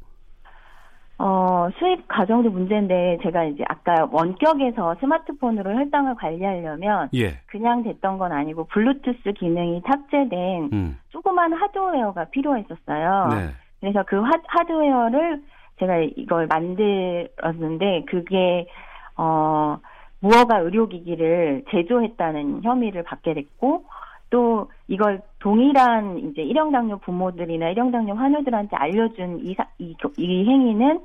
어, 수입 과정도 문제인데 제가 이제 아까 원격에서 스마트폰으로 혈당을 관리하려면 예. 그냥 됐던 건 아니고 블루투스 기능이 탑재된 음. 조그만 하드웨어가 필요했었어요. 네. 그래서 그 하, 하드웨어를 제가 이걸 만들었는데 그게 어 무허가 의료기기를 제조했다는 혐의를 받게 됐고 또 이걸 동일한 이제 일형당뇨 부모들이나 일형당뇨 환우들한테 알려준 이, 사- 이, 이 행위는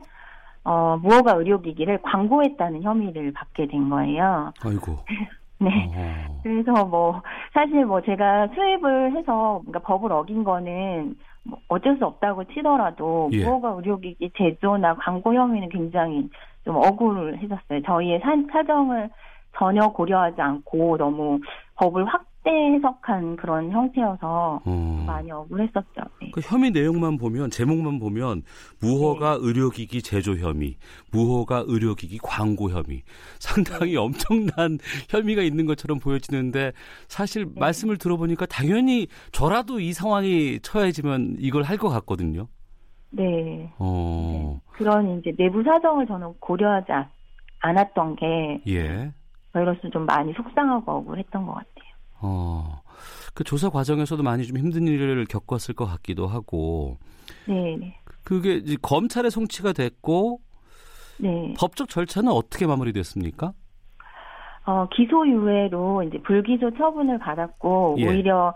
어 무허가 의료기기를 광고했다는 혐의를 받게 된 거예요. 아이고. <laughs> 네. 어. 그래서 뭐 사실 뭐 제가 수입을 해서 뭔가 법을 어긴 거는 뭐 어쩔 수 없다고 치더라도 예. 무허가 의료기기 제조나 광고 혐의는 굉장히 좀 억울했었어요. 저희의 사, 사정을 전혀 고려하지 않고 너무 법을 확대 해석한 그런 형태여서 어. 많이 억울했었죠. 네. 그 혐의 내용만 보면 제목만 보면 무허가 의료기기 제조 혐의, 무허가 의료기기 광고 혐의. 상당히 엄청난 <laughs> 혐의가 있는 것처럼 보여지는데 사실 말씀을 들어보니까 당연히 저라도 이 상황이 처해지면 이걸 할 것 같거든요. 네. 어. 그런 이제 내부 사정을 저는 고려하지 않- 않았던 게 예. 저희로서 좀 많이 속상하고 억울했던 것 같아요. 어. 그 조사 과정에서도 많이 좀 힘든 일을 겪었을 것 같기도 하고 네. 네. 그게 이제 검찰에 송치가 됐고 네. 법적 절차는 어떻게 마무리됐습니까? 어, 기소유예로 이제 불기소 처분을 받았고 예. 오히려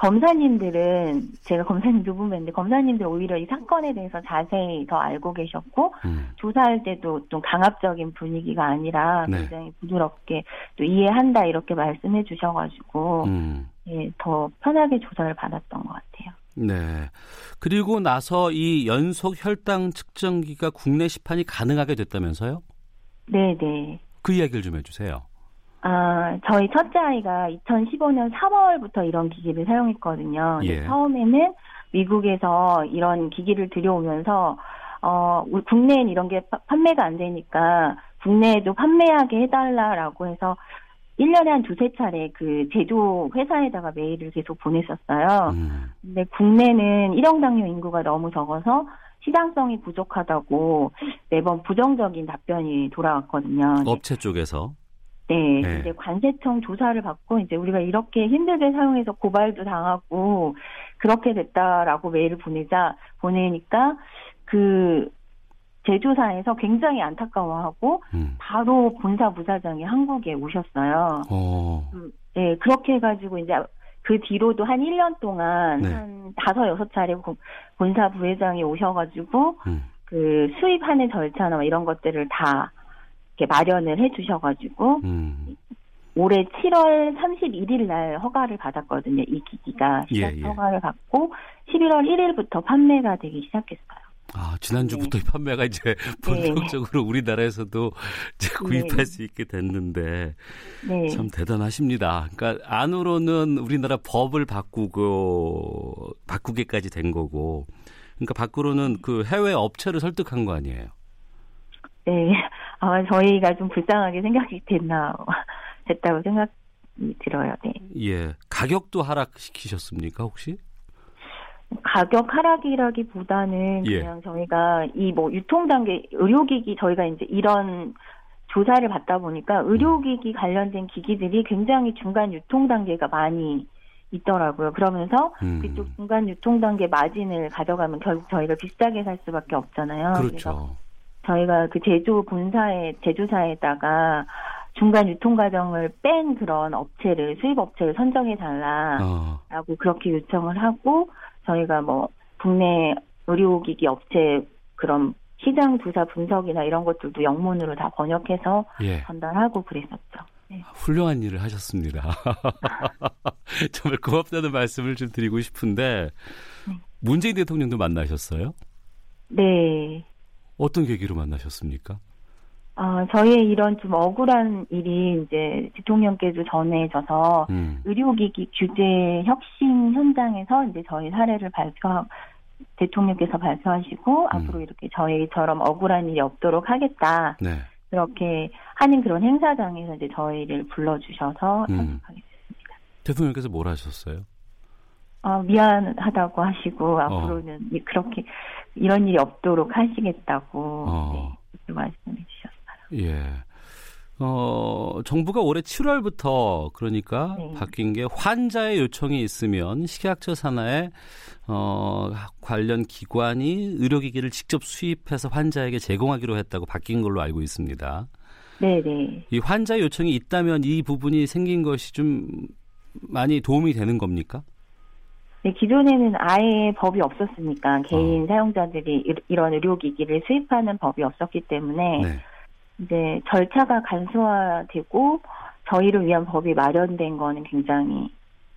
검사님들은 제가 검사님도 보면데 검사님들 오히려 이 사건에 대해서 자세히 더 알고 계셨고 음. 조사할 때도 좀 강압적인 분위기가 아니라 네. 굉장히 부드럽게 또 이해한다 이렇게 말씀해 주셔가지고 음. 예, 더 편하게 조사를 받았던 것 같아요. 네. 그리고 나서 이 연속 혈당 측정기가 국내 시판이 가능하게 됐다면서요? 네 네. 그 이야기를 좀 해주세요. 아, 저희 첫째 아이가 2015년 3월부터 이런 기기를 사용했거든요. 예. 처음에는 미국에서 이런 기기를 들여오면서 어, 우리 국내엔 이런 게 파- 판매가 안 되니까 국내에도 판매하게 해달라라고 해서 1년에 한 두세 차례 그 제조 회사에다가 메일을 계속 보냈었어요. 음. 근데 국내는 일형 당뇨 인구가 너무 적어서 시장성이 부족하다고 매번 부정적인 답변이 돌아왔거든요. 업체 쪽에서. 네, 네. 이제 관세청 조사를 받고 이제 우리가 이렇게 힘들게 사용해서 고발도 당하고 그렇게 됐다라고 메일을 보내자 보내니까 그 제조사에서 굉장히 안타까워하고 음. 바로 본사 부사장이 한국에 오셨어요. 어. 네, 그렇게 해가지고 이제 그 뒤로도 한 1년 동안 네. 한 다섯 여섯 차례 고- 본사 부회장이 오셔가지고 음. 그 수입하는 절차나 뭐 이런 것들을 다 이렇게 마련을 해주셔가지고 음. 올해 7월 31일 날 허가를 받았거든요. 이 기기가 시작 예, 예. 허가를 받고 11월 1일부터 판매가 되기 시작했어요. 아, 지난주부터 네. 판매가 이제 본격적으로 우리나라에서도 이제 구입할 네. 수 있게 됐는데 네. 참 대단하십니다. 그러니까 안으로는 우리나라 법을 바꾸고 바꾸기까지 된 거고 그러니까 밖으로는 그 해외 업체를 설득한 거 아니에요. 네. 아마 저희가 좀 불쌍하게 생각이 됐나 <laughs> 됐다고 생각이 들어요. 네. 예. 가격도 하락시키셨습니까, 혹시? 가격 하락이라기보다는 예. 그냥 저희가 이 뭐 유통 단계 의료기기 저희가 이제 이런 조사를 받다 보니까 의료기기 관련된 기기들이 굉장히 중간 유통 단계가 많이 있더라고요. 그러면서 음. 그쪽 중간 유통 단계 마진을 가져가면 결국 저희가 비싸게 살 수밖에 없잖아요. 그렇죠. 저희가 그 제조 본사에 제조사에다가 중간 유통 과정을 뺀 그런 업체를 수입 업체를 선정해 달라라고 어. 그렇게 요청을 하고 저희가 뭐 국내 의료기기 업체 그런 시장 조사 분석이나 이런 것들도 영문으로 다 번역해서 예. 전달하고 그랬었죠. 네. 훌륭한 일을 하셨습니다. <laughs> 정말 고맙다는 말씀을 좀 드리고 싶은데 문재인 대통령도 만나셨어요? 네. 어떤 계기로 만나셨습니까? 어, 저희의 이런 좀 억울한 일이 이제 대통령께도 전해져서 음. 의료기기 규제 혁신 현장에서 이제 저희 사례를 발표 대통령께서 발표하시고 앞으로 이렇게 저희처럼 억울한 일이 없도록 하겠다 네. 그렇게 하는 그런 행사장에서 이제 저희를 불러주셔서 음. 참석하게 대통령께서 뭘 하셨어요? 어, 미안하다고 하시고 앞으로는 이- 그렇게 이런 일이 없도록 하시겠다고 어. 네, 말씀해 주셨어요. 예. 어, 정부가 올해 7월부터 그러니까 네. 바뀐 게 환자의 요청이 있으면 식약처 산하에 어, 관련 기관이 의료기기를 직접 수입해서 환자에게 제공하기로 했다고 바뀐 걸로 알고 있습니다. 네네. 이 환자 요청이 있다면 이 부분이 생긴 것이 좀 많이 도움이 되는 겁니까? 네, 기존에는 아예 법이 없었으니까 어. 개인 사용자들이 이- 이런 의료기기를 수입하는 법이 없었기 때문에 네. 이제 절차가 간소화되고 저희를 위한 법이 마련된 거는 굉장히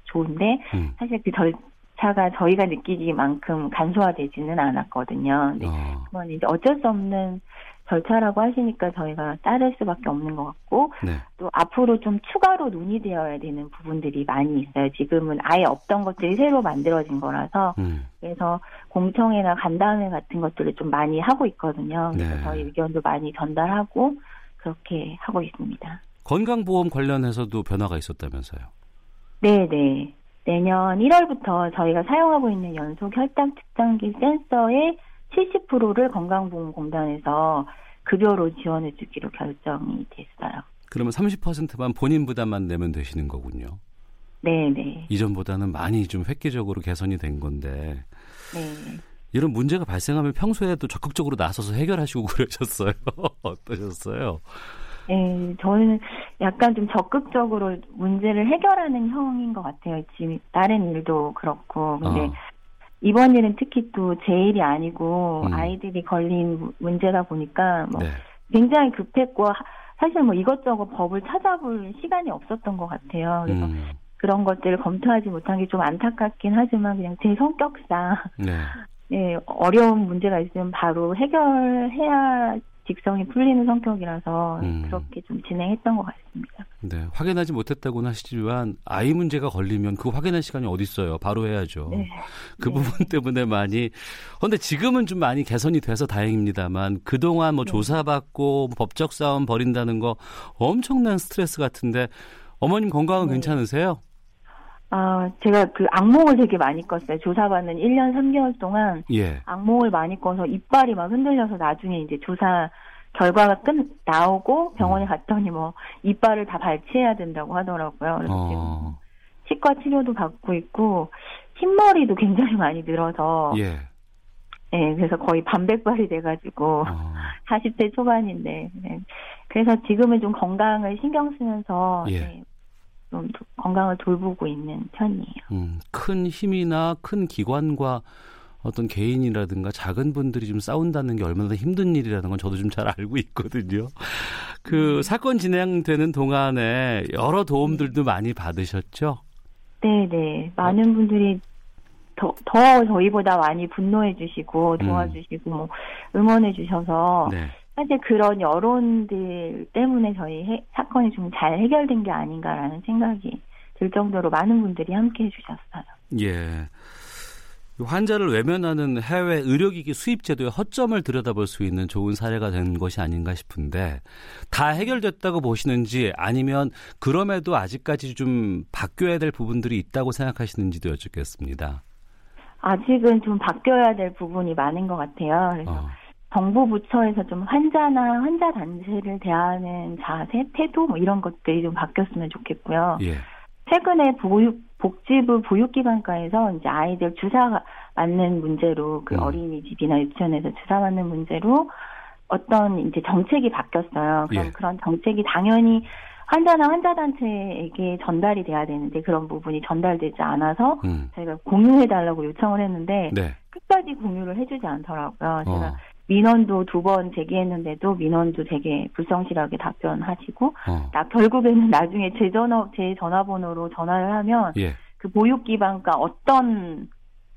좋은데 음. 사실 그 절차가 저희가 느끼기만큼 간소화되지는 않았거든요. 근데 어, 그건 이제 어쩔 수 없는 절차라고 하시니까 저희가 따를 수밖에 없는 것 같고 네. 또 앞으로 좀 추가로 논의되어야 되는 부분들이 많이 있어요. 지금은 아예 없던 것들이 새로 만들어진 거라서 음. 그래서 공청회나 간담회 같은 것들을 좀 많이 하고 있거든요. 그래서 네. 저희 의견도 많이 전달하고 그렇게 하고 있습니다. 건강보험 관련해서도 변화가 있었다면서요. 네, 네. 내년 1월부터 저희가 사용하고 있는 연속 혈당 측정기 센서의 70%를 건강보험공단에서 급여로 지원해 주기로 결정이 됐어요. 그러면 30%만 본인 부담만 내면 되시는 거군요. 네, 네. 이전보다는 많이 좀 획기적으로 개선이 된 건데 네. 이런 문제가 발생하면 평소에도 적극적으로 나서서 해결하시고 <laughs> 그러셨어요. 어떠셨어요? 네, 저는 약간 좀 적극적으로 문제를 해결하는 형인 것 같아요. 지금 다른 일도 그렇고. 근데 어. 이번 일은 특히 또 제 일이 아니고 음. 아이들이 걸린 무- 문제다 보니까 뭐 네. 굉장히 급했고 하- 사실 뭐 이것저것 법을 찾아볼 시간이 없었던 것 같아요. 그래서 음, 그런 것들을 검토하지 못한 게 좀 안타깝긴 하지만 그냥 제 성격상 네. <laughs> 예, 어려운 문제가 있으면 바로 해결해야 직성이 풀리는 성격이라서 음. 그렇게 좀 진행했던 것 같습니다. 네. 확인하지 못했다고는 하시지만 아이 문제가 걸리면 그 확인할 시간이 어디 있어요? 바로 해야죠. 네. 그 부분 <laughs> 때문에 많이 근데 지금은 좀 많이 개선이 돼서 다행입니다만 그 동안 네. 뭐 조사받고 법적 싸움 벌인다는 거 엄청난 스트레스 같은데 어머님 건강은 네. 괜찮으세요? 아, 제가 그 악몽을 되게 많이 꿨어요. 조사받는 1년 3개월 동안 예. 악몽을 많이 꿔서 이빨이 막 흔들려서 나중에 이제 조사 결과가 끝 나오고 음. 병원에 갔더니 뭐 이빨을 다 발치해야 된다고 하더라고요. 그래서 지금 어. 치과 치료도 받고 있고 흰머리도 굉장히 많이 늘어서 예. 예, 그래서 거의 반백발이 돼가지고 어. <laughs> 40대 초반인데 네. 그래서 지금은 좀 건강을 신경 쓰면서 예. 네, 좀 도- 건강을 돌보고 있는 편이에요. 음, 큰 힘이나 큰 기관과 어떤 개인이라든가 작은 분들이 좀 싸운다는 게 얼마나 힘든 일이라는 건 저도 좀 잘 알고 있거든요. 그 사건 진행되는 동안에 여러 도움들도 많이 받으셨죠? 네, 네. 많은 분들이 더, 더 저희보다 많이 분노해 주시고 도와주시고 뭐 응원해 주셔서 네. 사실 그런 여론들 때문에 저희 해- 사건이 좀 잘 해결된 게 아닌가라는 생각이 들 정도로 많은 분들이 함께 해주셨어요. 예. 환자를 외면하는 해외 의료기기 수입 제도의 허점을 들여다볼 수 있는 좋은 사례가 된 것이 아닌가 싶은데 다 해결됐다고 보시는지 아니면 그럼에도 아직까지 좀 바뀌어야 될 부분들이 있다고 생각하시는지도 여쭙겠습니다. 아직은 좀 바뀌어야 될 부분이 많은 것 같아요. 그래서 어, 정부 부처에서 좀 환자나 환자 단체를 대하는 자세, 태도 뭐 이런 것들이 좀 바뀌었으면 좋겠고요. 예. 최근에 보육 복지부 보육기관과에서 이제 아이들 주사 맞는 문제로 그 음. 어린이집이나 유치원에서 주사 맞는 문제로 어떤 이제 정책이 바뀌었어요. 그럼 예. 그런 정책이 당연히 환자나 환자 단체에게 전달이 돼야 되는데 그런 부분이 전달되지 않아서 음. 저희가 공유해 달라고 요청을 했는데 네. 끝까지 공유를 해주지 않더라고요. 제가 어, 민원도 두 번 제기했는데도 민원도 되게 불성실하게 답변하시고 어. 나 결국에는 <laughs> 나중에 제 전화 제 전화번호로 전화를 하면 예. 그 보육기관과 어떤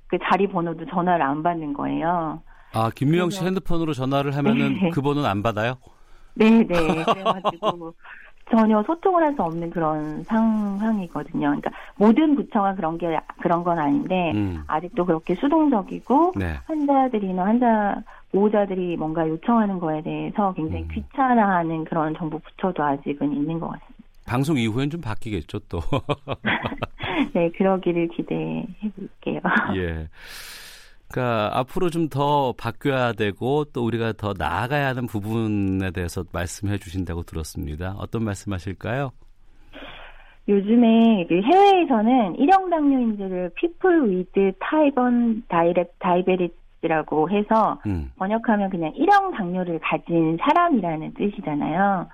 그 자리 번호도 전화를 안 받는 거예요. 아, 김미영 씨 핸드폰으로 전화를 하면은 <laughs> 네. 그 번호는 안 받아요? 네네. <laughs> 그래가지고 전혀 소통을 할 수 없는 그런 상황이거든요. 그러니까 모든 부처가 그런 게 그런 건 아닌데 음. 아직도 그렇게 수동적이고 네. 환자들이나 환자 보호자들이 뭔가 요청하는 거에 대해서 굉장히 음. 귀찮아하는 그런 정부 부처도 아직은 있는 것 같습니다. 방송 이후엔 좀 바뀌겠죠, 또. <laughs> 네, 그러기를 기대해 볼게요. <laughs> 예. 그러니까 앞으로 좀 더 바뀌어야 되고 또 우리가 더 나아가야 하는 부분에 대해서 말씀해 주신다고 들었습니다. 어떤 말씀하실까요? 요즘에 그 해외에서는 일형 당뇨인들을 people with type 1 diabetes라고 해서 음. 번역하면 그냥 일형 당뇨를 가진 사람이라는 뜻이잖아요.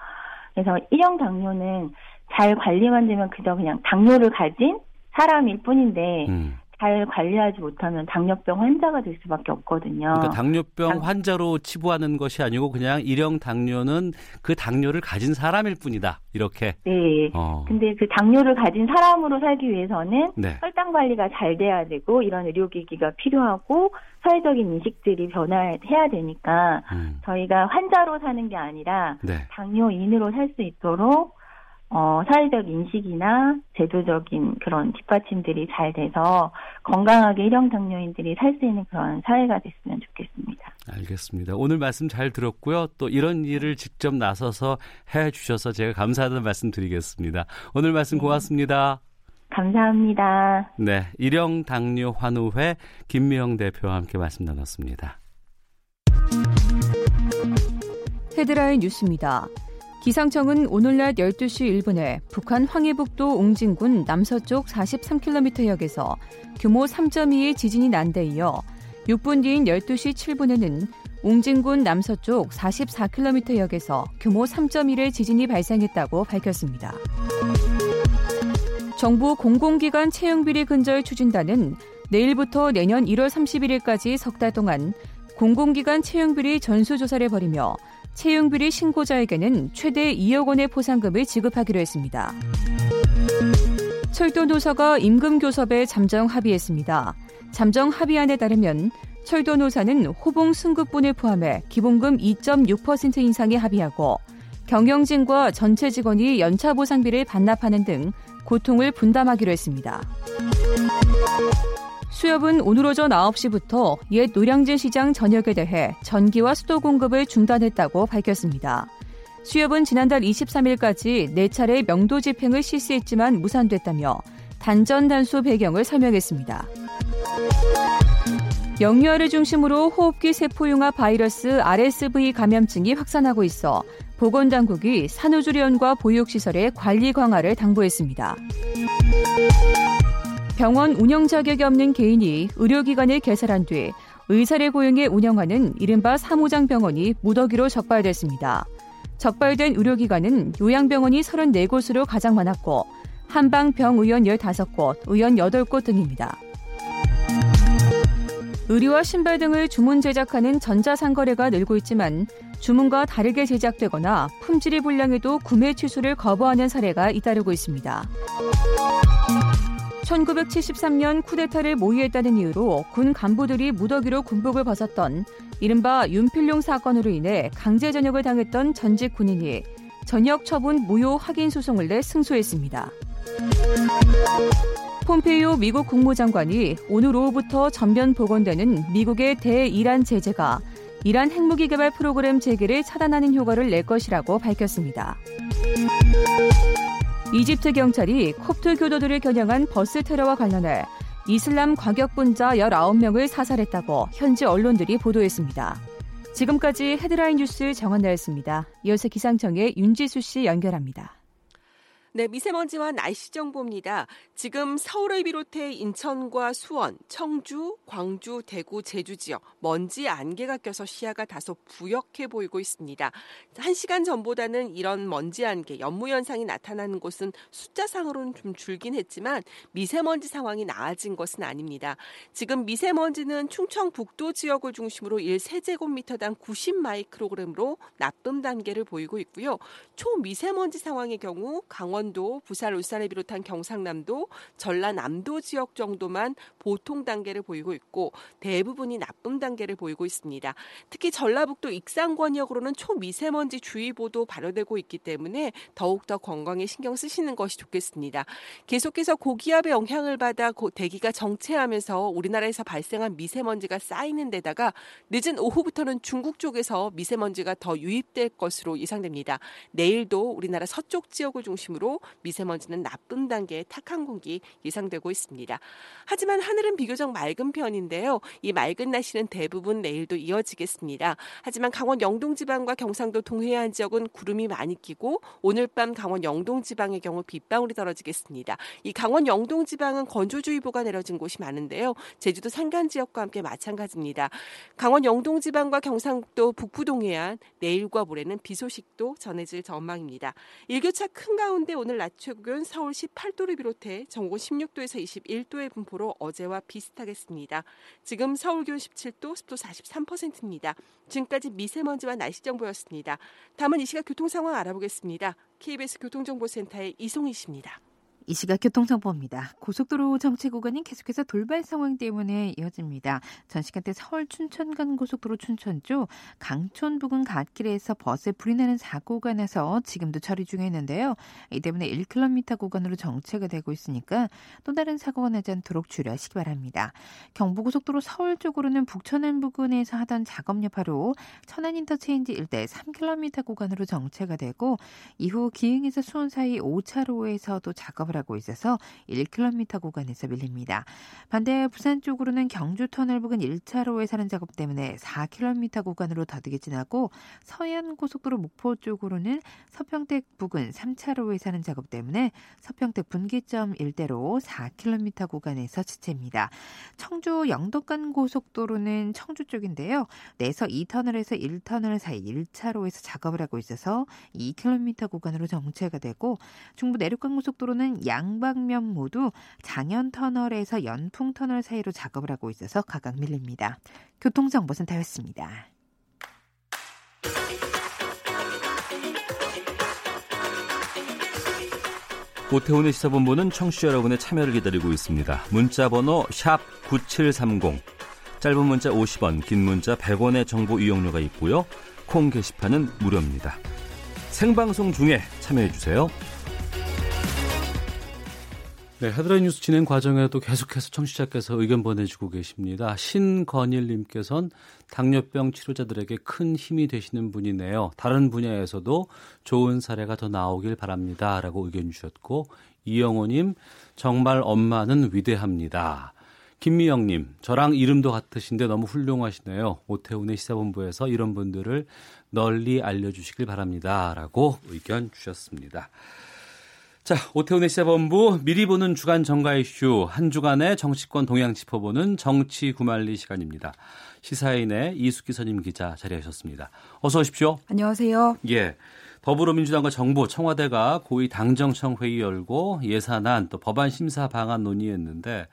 그래서 일형 당뇨는 잘 관리만 되면 그저 그냥 당뇨를 가진 사람일 뿐인데 음. 잘 관리하지 못하면 당뇨병 환자가 될 수밖에 없거든요. 그러니까 당뇨병 당- 환자로 치부하는 것이 아니고 그냥 일형 당뇨는 그 당뇨를 가진 사람일 뿐이다. 이렇게. 네. 어. 근데 그 당뇨를 가진 사람으로 살기 위해서는 네. 혈당 관리가 잘 돼야 되고 이런 의료기기가 필요하고 사회적인 인식들이 변화해야 되니까 음. 저희가 환자로 사는 게 아니라 네. 당뇨인으로 살 수 있도록 어, 사회적 인식이나 제도적인 그런 뒷받침들이 잘 돼서 건강하게 일형 당뇨인들이 살 수 있는 그런 사회가 됐으면 좋겠습니다. 알겠습니다. 오늘 말씀 잘 들었고요. 또 이런 일을 직접 나서서 해 주셔서 제가 감사하다는 말씀 드리겠습니다. 오늘 말씀 고맙습니다. 감사합니다. 네, 일형 당뇨 환우회 김미영 대표와 함께 말씀 나눴습니다. 헤드라인 뉴스입니다. 기상청은 오늘 낮 12시 1분에 북한 황해북도 옹진군 남서쪽 43km역에서 규모 3.2의 지진이 난 데 이어 6분 뒤인 12시 7분에는 옹진군 남서쪽 44km역에서 규모 3.1의 지진이 발생했다고 밝혔습니다. 정부 공공기관 채용비리 근절 추진단은 내일부터 내년 1월 31일까지 석 달 동안 공공기관 채용비리 전수조사를 벌이며 채용비리 신고자에게는 최대 2억 원의 포상금을 지급하기로 했습니다. 철도 노사가 임금 교섭에 잠정 합의했습니다. 잠정 합의안에 따르면 철도 노사는 호봉 승급분을 포함해 기본금 2.6% 인상에 합의하고 경영진과 전체 직원이 연차 보상비를 반납하는 등 고통을 분담하기로 했습니다. 수협은 오늘 오전 9시부터 옛 노량진 시장 전역에 대해 전기와 수도 공급을 중단했다고 밝혔습니다. 수협은 지난달 23일까지 4차례 명도 집행을 실시했지만 무산됐다며 단전 단수 배경을 설명했습니다. 영유아를 중심으로 호흡기 세포융합 바이러스 RSV 감염증이 확산하고 있어 보건당국이 산후조리원과 보육시설의 관리 강화를 당부했습니다. 병원 운영 자격이 없는 개인이 의료기관을 개설한 뒤 의사를 고용해 운영하는 이른바 사무장 병원이 무더기로 적발됐습니다. 적발된 의료기관은 요양병원이 34곳으로 가장 많았고 한방병의원 15곳, 의원 8곳 등입니다. 의류와 신발 등을 주문 제작하는 전자상거래가 늘고 있지만 주문과 다르게 제작되거나 품질이 불량해도 구매 취소를 거부하는 사례가 잇따르고 있습니다. 1973년 쿠데타를 모의했다는 이유로 군 간부들이 무더기로 군복을 벗었던 이른바 윤필룡 사건으로 인해 강제 전역을 당했던 전직 군인이 전역 처분 무효 확인 소송을 내 승소했습니다. 폼페이오 미국 국무장관이 오늘 오후부터 전면 복원되는 미국의 대이란 제재가 이란 핵무기 개발 프로그램 재개를 차단하는 효과를 낼 것이라고 밝혔습니다. 이집트 경찰이 콥트 교도들을 겨냥한 버스 테러와 관련해 이슬람 과격분자 19명을 사살했다고 현지 언론들이 보도했습니다. 지금까지 헤드라인 뉴스 정원나였습니다. 이어서 기상청의 윤지수 씨 연결합니다. 네, 미세먼지와 날씨 정보입니다. 지금 서울을 비롯해 인천과 수원, 청주, 광주, 대구, 제주 지역 먼지 안개가 껴서 시야가 다소 부역해 보이고 있습니다. 한 시간 전보다는 이런 먼지 안개, 연무 현상이 나타나는 곳은 숫자상으로는 좀 줄긴 했지만 미세먼지 상황이 나아진 것은 아닙니다. 지금 미세먼지는 충청 북도 지역을 중심으로 1세제곱미터당 90마이크로그램으로 나쁨 단계를 보이고 있고요. 초미세먼지 상황의 경우 강원 강원도, 부산, 울산을 비롯한 경상남도, 전라남도 지역 정도만 보통 단계를 보이고 있고 대부분이 나쁨 단계를 보이고 있습니다. 특히 전라북도 익산권역으로는 초미세먼지 주의보도 발효되고 있기 때문에 더욱더 건강에 신경 쓰시는 것이 좋겠습니다. 계속해서 고기압의 영향을 받아 대기가 정체하면서 우리나라에서 발생한 미세먼지가 쌓이는 데다가 늦은 오후부터는 중국 쪽에서 미세먼지가 더 유입될 것으로 예상됩니다. 내일도 우리나라 서쪽 지역을 중심으로 미세먼지는 나쁨 단계의 탁한 공기 예상되고 있습니다. 하지만 하늘은 비교적 맑은 편인데요. 이 맑은 날씨는 대부분 내일도 이어지겠습니다. 하지만 강원 영동 지방과 경상도 동해안 지역은 구름이 많이 끼고 오늘 밤 강원 영동 지방의 경우 빗방울이 떨어지겠습니다. 이 강원 영동 지방은 건조주의보가 내려진 곳이 많은데요. 제주도 산간 지역과 함께 마찬가지입니다. 강원 영동 지방과 경상도 북부 동해안 내일과 모레는 비 소식도 전해질 전망입니다. 일교차 큰 가운데 오늘 낮 최고 기온 서울 18도를 비롯해 전국 16도에서 21도의 분포로 어제와 비슷하겠습니다. 지금 서울 기온 17도, 습도 43%입니다. 지금까지 미세먼지와 날씨 정보였습니다. 다음은 이 시각 교통 상황 알아보겠습니다. KBS 교통정보센터의 이송희 씨입니다. 이 시각 교통정보입니다. 고속도로 정체 구간이 계속해서 돌발 상황 때문에 이어집니다. 전 시간대 서울 춘천 간 고속도로 춘천 쪽 강촌 부근 갓길에서 버스에 불이 나는 사고가 나서 지금도 처리 중에 있는데요. 이 때문에 1km 구간으로 정체가 되고 있으니까 또 다른 사고가 나지 않도록 주의하시기 바랍니다. 경부고속도로 서울 쪽으로는 북천안 부근에서 하던 작업 여파로 천안 인터체인지 일대 3km 구간으로 정체가 되고 이후 기흥에서 수원 사이 5차로에서도 작업을 작업을 하고 있어서 1km 구간에서 밀립니다. 반대 부산 쪽으로는 경주 터널 부근 1차로에 사는 작업 때문에 4km 구간으로 더디게 지나고 서해안 고속도로 목포 쪽으로는 서평택 부근 3차로에 사는 작업 때문에 서평택 분기점 일대로 4km 구간에서 지체입니다. 청주 영덕간 고속도로는 청주 쪽인데요. 내서 2터널에서 1터널 사이 1차로에서 작업을 하고 있어서 2km 구간으로 정체가 되고 중부 내륙간 고속도로는 양방면 모두 장현 터널에서 연풍 터널 사이로 작업을 하고 있어서 가강 밀립니다. 교통정보센터였습니다. 오태훈의 시사본부는 청취자 여러분의 참여를 기다리고 있습니다. 문자 번호 9730, 짧은 문자 50원, 긴 문자 100원의 정보 이용료가 있고요. 콩 게시판은 무료입니다. 생방송 중에 참여해 주세요. 네, 헤드라인 뉴스 진행 과정에도 계속해서 청취자께서 의견 보내주고 계십니다. 신건일님께서는 당뇨병 치료자들에게 큰 힘이 되시는 분이네요. 다른 분야에서도 좋은 사례가 더 나오길 바랍니다. 라고 의견 주셨고, 이영호님, 정말 엄마는 위대합니다. 김미영님, 저랑 이름도 같으신데 너무 훌륭하시네요. 오태훈의 시사본부에서 이런 분들을 널리 알려주시길 바랍니다. 라고 의견 주셨습니다. 자, 오태훈의 시사본부 미리 보는 주간 정가 이슈 한 주간의 정치권 동향 짚어보는 정치 구말리 시간입니다. 시사인의 이수기 선임 기자 자리하셨습니다. 어서 오십시오. 안녕하세요. 예. 더불어민주당과 정부, 청와대가 고위 당정청 회의 열고 예산안 또 법안 심사 방안 논의했는데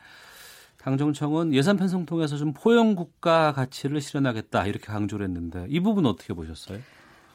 당정청은 예산 편성 통해서 좀 포용 국가 가치를 실현하겠다 이렇게 강조를 했는데 이 부분 어떻게 보셨어요?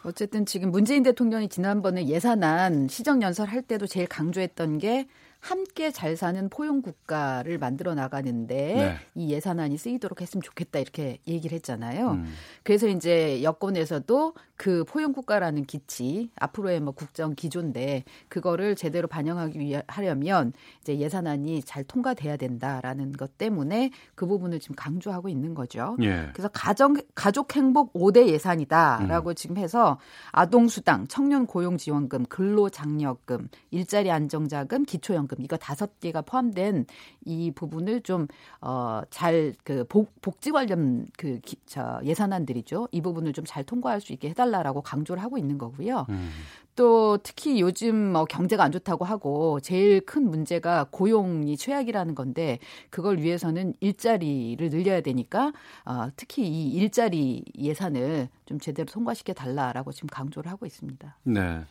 어쨌든 지금 문재인 대통령이 지난번에 예산안 시정 연설 할 때도 제일 강조했던 게 함께 잘 사는 포용 국가를 만들어 나가는데 네. 이 예산안이 쓰이도록 했으면 좋겠다 이렇게 얘기를 했잖아요. 음. 그래서 이제 여권에서도 그 포용 국가라는 기치 앞으로의 뭐 국정 기조인데 그거를 제대로 반영하기 위해 하려면 이제 예산안이 잘 통과돼야 된다라는 것 때문에 그 부분을 지금 강조하고 있는 거죠. 예. 그래서 가정 가족 행복 5대 예산이다라고 음. 지금 해서 아동 수당, 청년 고용 지원금, 근로 장려금, 일자리 안정자금, 기초연금 지금 이거 다섯 개가 포함된 이 부분을 좀어잘그 복지 관련 그 기, 저 예산안들이죠. 이 부분을 좀 잘 통과할 수 있게 해달라라고 강조를 하고 있는 거고요. 음. 또 특히 요즘 뭐 경제가 안 좋다고 하고 제일 큰 문제가 고용이 최악이라는 건데 그걸 위해서는 일자리를 늘려야 되니까 어, 특히 이 일자리 예산을 좀 제대로 통과시켜 달라라고 지금 강조를 하고 있습니다. 네.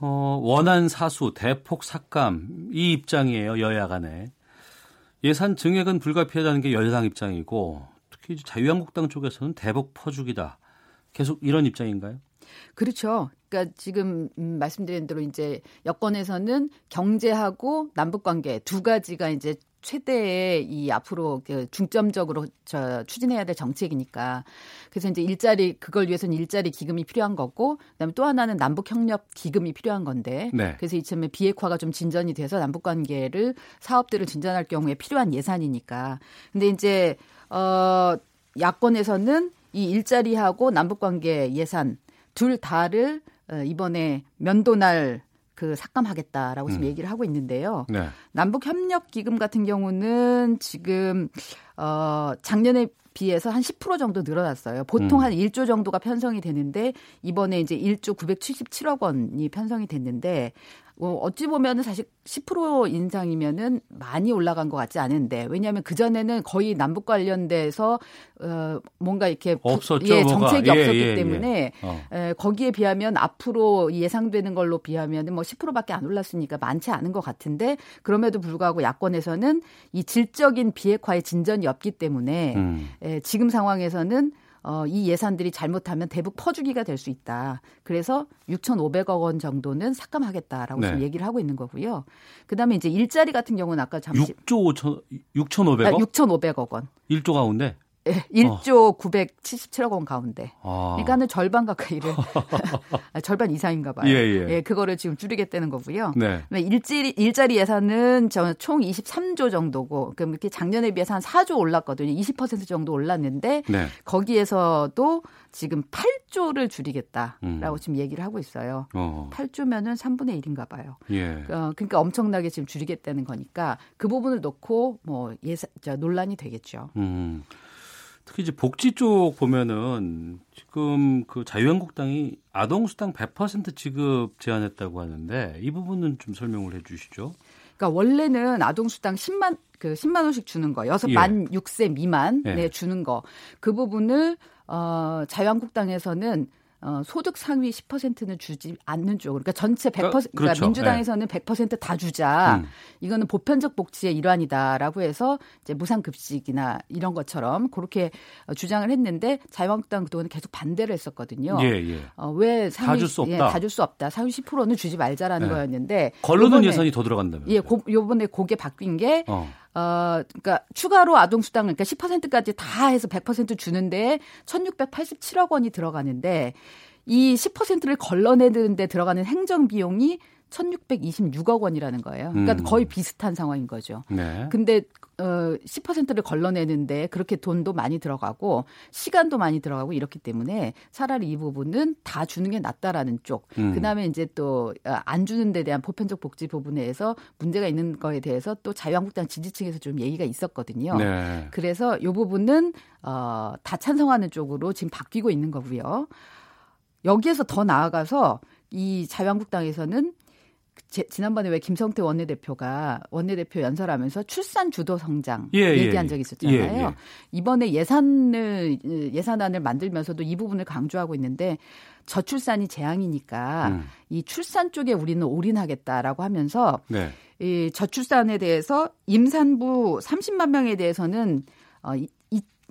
어, 원안 사수, 대폭 삭감 이 입장이에요 여야 간에 예산 증액은 불가피하다는 게 여당 입장이고 특히 자유한국당 쪽에서는 대폭 퍼주기다. 계속 이런 입장인가요? 그렇죠. 그러니까 지금 음, 말씀드린 대로 이제 여권에서는 경제하고 남북 관계 두 가지가 이제 최대의 이 앞으로 그 중점적으로 저 추진해야 될 정책이니까. 그래서 이제 일자리 그걸 위해서는 일자리 기금이 필요한 거고 그다음에 또 하나는 남북 협력 기금이 필요한 건데. 네. 그래서 이참에 비핵화가 좀 진전이 돼서 남북 관계를 사업들을 진전할 경우에 필요한 예산이니까. 근데 이제 어 야권에서는 이 일자리하고 남북 관계 예산 둘 다를 어, 이번에 면도날 그 삭감하겠다라고 지금 음. 얘기를 하고 있는데요. 네. 남북 협력 기금 같은 경우는 지금 어 작년에 비해서 한 10% 정도 늘어났어요. 보통 음. 한 1조 정도가 편성이 되는데 이번에 이제 1조 977억 원이 편성이 됐는데 뭐 어찌 보면은 사실 10% 인상이면은 많이 올라간 것 같지 않은데 왜냐하면 그 전에는 거의 남북 관련돼서 어 뭔가 이렇게 없었죠, 예, 정책이 예, 없었기 예, 예. 때문에 예. 어. 에, 거기에 비하면 앞으로 예상되는 걸로 비하면은 뭐 10%밖에 안 올랐으니까 많지 않은 것 같은데 그럼에도 불구하고 야권에서는 이 질적인 비핵화의 진전이 없기 때문에 음. 에, 지금 상황에서는 어, 이 예산들이 잘못하면 대북 퍼주기가 될 수 있다. 그래서 6,500억 원 정도는 삭감하겠다라고 네. 지금 얘기를 하고 있는 거고요. 그다음에 이제 일자리 같은 경우는 아까 잠시 6조 5천 6,500억? 아, 6,500억 원. 1조 가운데? 예, 1조 어. 977억 원 가운데. 아. 그러니까는 절반 가까이를 <laughs> 아, 절반 이상인가 봐요. 예, 예. 예, 그거를 지금 줄이겠다는 거고요. 네. 일자리 일자리 예산은 총 23조 정도고 그럼 이렇게 작년에 비해서 한 4조 올랐거든요. 20% 정도 올랐는데 네. 거기에서도 지금 8조를 줄이겠다라고 음. 지금 얘기를 하고 있어요. 어. 8조면은 3분의 1인가 봐요. 예. 어, 그러니까 엄청나게 지금 줄이겠다는 거니까 그 부분을 놓고 뭐 예산 논란이 되겠죠. 음. 특히 이제 복지 쪽 보면은 지금 그 자유한국당이 아동 수당 100% 지급 제한했다고 하는데 이 부분은 좀 설명을 해 주시죠. 그러니까 원래는 아동 수당 10만 그 10만 원씩 주는 거, 여섯 예. 만 6세 미만 예. 네, 주는 거. 그 부분을 어 자유한국당에서는 어, 소득 상위 10%는 주지 않는 쪽. 그러니까 전체 100% 어, 그러니까 그렇죠. 민주당에서는 네. 100%다 주자. 음. 이거는 보편적 복지의 일환이다라고 해서 이제 무상급식이나 이런 것처럼 그렇게 어, 주장을 했는데 자유한국당 그동안 계속 반대를 했었거든요. 예, 예. 어, 왜 상위 다줄 수 없다. 예, 다줄 수 없다. 상위 10%는 주지 말자라는 네. 거였는데 걸로는 예산이 더 들어간다면. 예, 고, 요번에 그게 바뀐 게 어. 어, 그러니까 추가로 아동수당을 그러니까 10%까지 다 해서 100% 주는데 1,687억 원이 들어가는데 이 10%를 걸러내는데 들어가는 행정 비용이 1,626억 원이라는 거예요. 그러니까 음. 거의 비슷한 상황인 거죠. 네. 근데 어 10%를 걸러내는데 그렇게 돈도 많이 들어가고 시간도 많이 들어가고 이렇기 때문에 차라리 이 부분은 다 주는 게 낫다라는 쪽. 음. 그다음에 이제 또안 어, 주는 데 대한 보편적 복지 부분에서 문제가 있는 거에 대해서 또 자유한국당 지지층에서 좀 얘기가 있었거든요. 네. 그래서 이 부분은 어다 찬성하는 쪽으로 지금 바뀌고 있는 거고요. 여기에서 더 나아가서 이 자유한국당에서는 제, 지난번에 왜 김성태 원내대표가 원내대표 연설하면서 출산 주도 성장 예, 얘기한 예, 적이 예, 있었잖아요. 예. 이번에 예산을 예산안을 만들면서도 이 부분을 강조하고 있는데 저출산이 재앙이니까 음. 이 출산 쪽에 우리는 올인하겠다라고 하면서 네. 이 저출산에 대해서 임산부 30만 명에 대해서는 어, 이,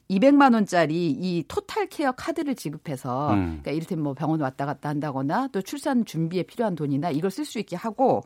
200만 원짜리 이 토탈 케어 카드를 지급해서 음. 그러니까 이를테면 뭐 병원 왔다 갔다 한다거나 또 출산 준비에 필요한 돈이나 이걸 쓸 수 있게 하고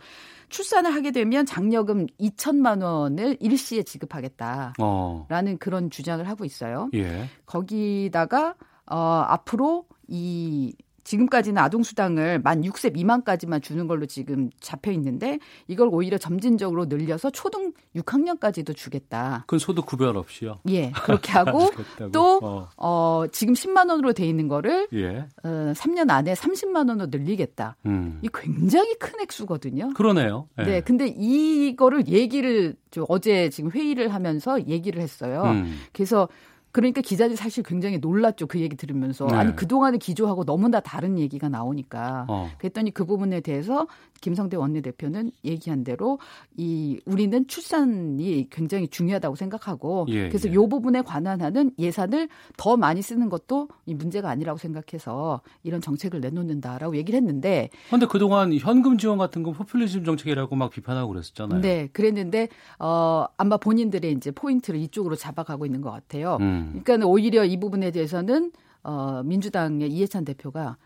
출산을 하게 되면 장려금 2천만 원을 일시에 지급하겠다라는 어. 그런 주장을 하고 있어요. 예. 거기다가 어 앞으로 이 지금까지는 아동수당을 만 6세 미만까지만 주는 걸로 지금 잡혀 있는데 이걸 오히려 점진적으로 늘려서 초등 6학년까지도 주겠다. 그건 소득 구별 없이요. 예, 그렇게 하고? <laughs> 또 어. 어. 지금 10만 원으로 돼 있는 거를 예. 어, 3년 안에 30만 원으로 늘리겠다. 음. 이 굉장히 큰 액수거든요. 그러네요. 예. 네, 근데 이거를 얘기를 저 어제 지금 회의를 하면서 얘기를 했어요. 음. 그래서 그러니까 기자들이 사실 굉장히 놀랐죠. 그 얘기 들으면서. 네. 아니, 그동안의 기조하고 너무나 다른 얘기가 나오니까. 어. 그랬더니 그 부분에 대해서 김성대 원내대표는 얘기한 대로 이 우리는 출산이 굉장히 중요하다고 생각하고 예, 그래서 예. 요 부분에 관한 하는 예산을 더 많이 쓰는 것도 이 문제가 아니라고 생각해서 이런 정책을 내놓는다라고 얘기를 했는데 근데 그동안 현금 지원 같은 건 포퓰리즘 정책이라고 막 비판하고 그랬었잖아요. 네, 그랬는데 어 아마 본인들의 이제 포인트를 이쪽으로 잡아가고 있는 것 같아요. 음. 그러니까 오히려 이 부분에 대해서는 어 민주당의 이해찬 대표가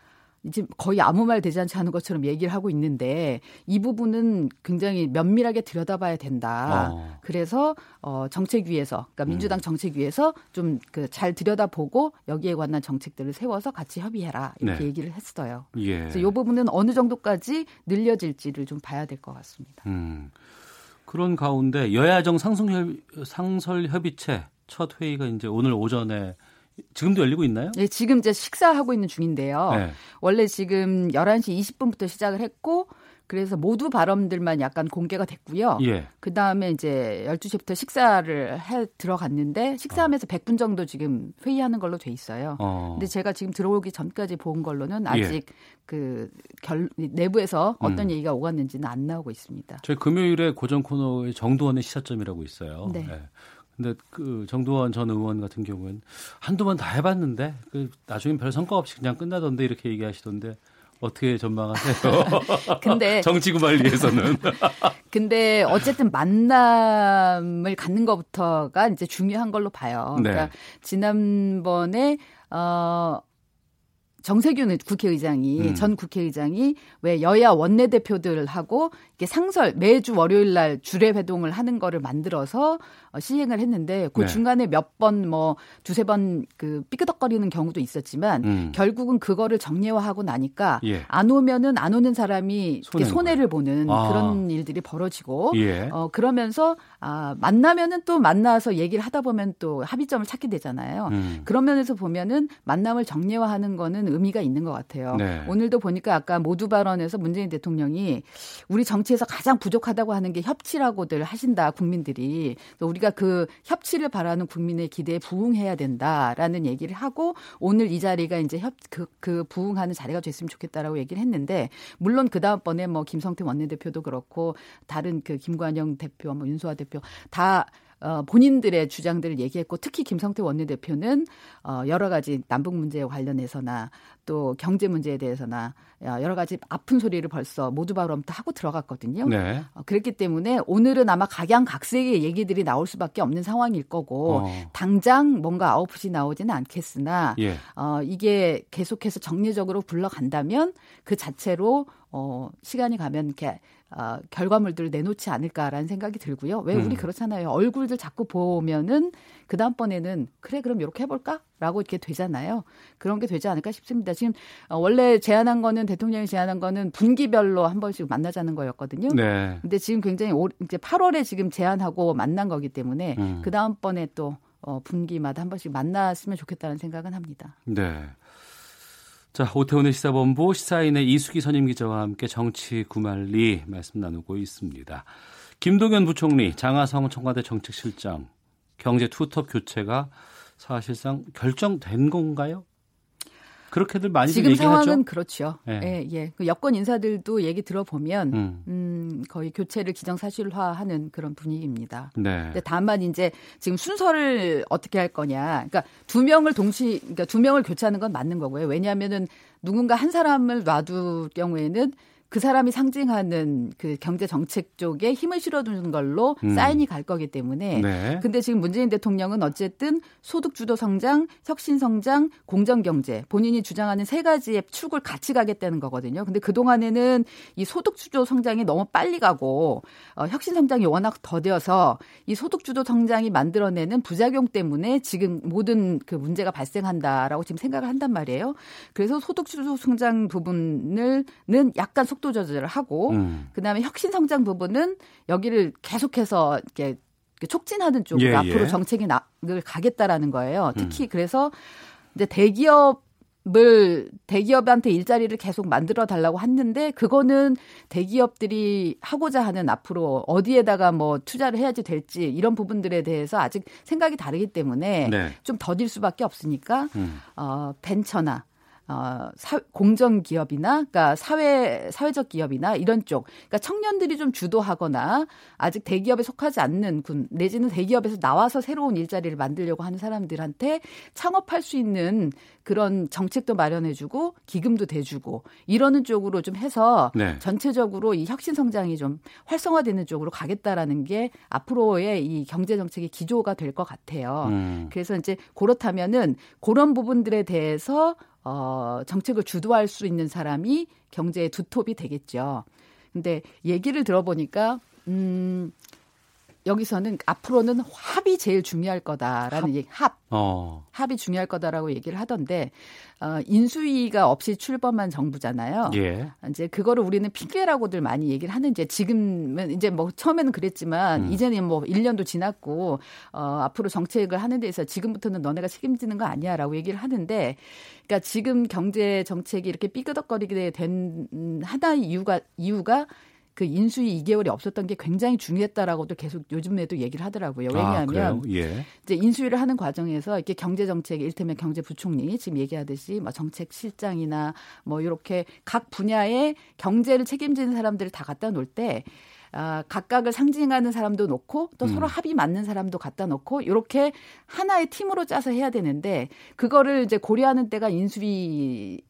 이제 거의 아무 말 대잔치 하는 것처럼 얘기를 하고 있는데 이 부분은 굉장히 면밀하게 들여다봐야 된다. 어. 그래서 어 정책위에서 그러니까 민주당 음. 정책위에서 좀 그 잘 들여다보고 여기에 관한 정책들을 세워서 같이 협의해라 이렇게 네. 얘기를 했어요. 예. 그래서 이 부분은 어느 정도까지 늘려질지를 좀 봐야 될 것 같습니다. 음. 그런 가운데 여야정 상설, 상설 협의체 첫 회의가 이제 오늘 오전에 지금도 열리고 있나요? 네, 지금 이제 식사하고 있는 중인데요. 네. 원래 지금 11시 20분부터 시작을 했고 그래서 모두 발언들만 약간 공개가 됐고요. 예. 그 다음에 이제 12시부터 식사를 해 들어갔는데 식사하면서 100분 정도 지금 회의하는 걸로 돼 있어요. 어. 근데 제가 지금 들어오기 전까지 본 걸로는 예. 아직 그 결, 내부에서 어떤 음. 얘기가 오갔는지는 안 나오고 있습니다. 저희 금요일에 고정 코너의 정두원의 시사점이라고 있어요. 네. 예. 근데 그 정두원 전 의원 같은 경우는 한두 번 다 해봤는데 그 나중엔 별 성과 없이 그냥 끝나던데 이렇게 얘기하시던데 어떻게 전망하세요? <laughs> 근데 <laughs> 정치구말리에서는 <laughs> 근데 어쨌든 만남을 갖는 것부터가 이제 중요한 걸로 봐요. 네. 그러니까 지난번에 어 정세균 국회의장이 음. 전 국회의장이 왜 여야 원내대표들하고 이게 상설 매주 월요일 날 주례 회동을 하는 거를 만들어서 어, 시행을 했는데 그 네. 중간에 몇 번 뭐 두세 번 그 삐끄덕거리는 경우도 있었지만 음. 결국은 그거를 정례화하고 나니까 예. 안 오면은 안 오는 사람이 손해는 손해를 보는 아. 그런 일들이 벌어지고 예. 어 그러면서 아 만나면은 또 만나서 얘기를 하다 보면 또 합의점을 찾게 되잖아요. 음. 그런 면에서 보면은 만남을 정례화하는 거는 의미가 있는 것 같아요. 네. 오늘도 보니까 아까 모두 발언에서 문재인 대통령이 우리 정치 에서 가장 부족하다고 하는 게 협치라고들 하신다 국민들이. 또 우리가 그 협치를 바라는 국민의 기대에 부응해야 된다라는 얘기를 하고 오늘 이 자리가 이제 협그 그 부응하는 자리가 됐으면 좋겠다라고 얘기를 했는데 물론 그 다음번에 뭐 김성태 원내대표도 그렇고 다른 그 김관영 대표 뭐 윤소아 대표 다 어, 본인들의 주장들을 얘기했고 특히 김성태 원내대표는 어, 여러 가지 남북 문제에 관련해서나 또 경제 문제에 대해서나 어, 여러 가지 아픈 소리를 벌써 모두 발언부터 하고 들어갔거든요. 네. 어, 그렇기 때문에 오늘은 아마 각양각색의 얘기들이 나올 수밖에 없는 상황일 거고 어. 당장 뭔가 아웃풋이 나오지는 않겠으나 예. 어, 이게 계속해서 정례적으로 굴러간다면 그 자체로 어, 시간이 가면 이렇게 어, 결과물들을 내놓지 않을까라는 생각이 들고요. 왜 우리 음. 그렇잖아요. 얼굴들 자꾸 보면은 그 다음번에는 그래 그럼 이렇게 해볼까라고 이렇게 되잖아요. 그런 게 되지 않을까 싶습니다. 지금 어, 원래 제안한 거는 대통령이 제안한 거는 분기별로 한 번씩 만나자는 거였거든요. 네. 근데 지금 굉장히 올, 이제 8월에 지금 제안하고 만난 거기 때문에 음. 그 다음번에 또 어, 분기마다 한 번씩 만났으면 좋겠다는 생각은 합니다. 네. 자, 오태훈의 시사본부 시사인의 이수기 선임 기자와 함께 정치 구말리 말씀 나누고 있습니다. 김동연 부총리, 장하성 청와대 정책실장, 경제 투톱 교체가 사실상 결정된 건가요? 그렇게들 많이 지금 얘기하죠. 상황은 그렇죠. 예, 예. 예. 그 여권 인사들도 얘기 들어보면 음. 음 거의 교체를 기정사실화하는 그런 분위기입니다. 네. 근데 다만 이제 지금 순서를 어떻게 할 거냐. 그러니까 두 명을 동시, 그러니까 두 명을 교체하는 건 맞는 거고요. 왜냐하면은 누군가 한 사람을 놔둘 경우에는 그 사람이 상징하는 그 경제 정책 쪽에 힘을 실어주는 걸로 음. 사인이 갈 거기 때문에. 네. 근데 지금 문재인 대통령은 어쨌든 소득 주도 성장, 혁신 성장, 공정 경제 본인이 주장하는 세 가지의 축을 같이 가겠다는 거거든요. 근데 그 동안에는 이 소득 주도 성장이 너무 빨리 가고 어, 혁신 성장이 워낙 더뎌서 이 소득 주도 성장이 만들어내는 부작용 때문에 지금 모든 그 문제가 발생한다라고 지금 생각을 한단 말이에요. 그래서 소득 주도 성장 부분을는 약간 속 속도 조절을 하고 음. 그다음에 혁신 성장 부분은 여기를 계속해서 이렇게 촉진하는 쪽으로 예, 앞으로 예. 정책이 나을 가겠다라는 거예요. 특히 음. 그래서 이제 대기업 을 대기업한테 일자리를 계속 만들어 달라고 했는데 그거는 대기업들이 하고자 하는 앞으로 어디에다가 뭐 투자를 해야지 될지 이런 부분들에 대해서 아직 생각이 다르기 때문에 네. 좀 더딜 수밖에 없으니까 음. 어 벤처나 어, 사, 공정 기업이나 그러니까 사회 사회적 기업이나 이런 쪽 그러니까 청년들이 좀 주도하거나 아직 대기업에 속하지 않는 군 내지는 대기업에서 나와서 새로운 일자리를 만들려고 하는 사람들한테 창업할 수 있는 그런 정책도 마련해 주고 기금도 대 주고 이러는 쪽으로 좀 해서 네. 전체적으로 이 혁신 성장이 좀 활성화되는 쪽으로 가겠다라는 게 앞으로의 이 경제 정책의 기조가 될 것 같아요. 음. 그래서 이제 그렇다면은 그런 부분들에 대해서 어, 정책을 주도할 수 있는 사람이 경제의 두톱이 되겠죠. 근데 얘기를 들어보니까, 음, 여기서는 앞으로는 합이 제일 중요할 거다라는 합? 얘기, 합. 어. 합이 중요할 거다라고 얘기를 하던데 어, 인수위가 없이 출범한 정부잖아요. 예. 이제 그거를 우리는 핑계라고들 많이 얘기를 하는데 지금은 이제 뭐 처음에는 그랬지만 음. 이제는 뭐 1년도 지났고 어, 앞으로 정책을 하는 데서 지금부터는 너네가 책임지는 거 아니야라고 얘기를 하는데 그러니까 지금 경제 정책이 이렇게 삐그덕거리게 된 하나의 이유가 이유가 그 인수위 2개월이 없었던 게 굉장히 중요했다라고도 계속 요즘에도 얘기를 하더라고요. 아, 왜냐하면 아, 예. 이제 인수위를 하는 과정에서 이렇게 경제 정책, 일테면 경제부총리 지금 얘기하듯이 뭐 정책 실장이나 뭐 이렇게 각 분야의 경제를 책임지는 사람들을 다 갖다 놓을 때 아, 각각을 상징하는 사람도 놓고 또 음. 서로 합이 맞는 사람도 갖다 놓고 이렇게 하나의 팀으로 짜서 해야 되는데 그거를 이제 고려하는 때가 인수위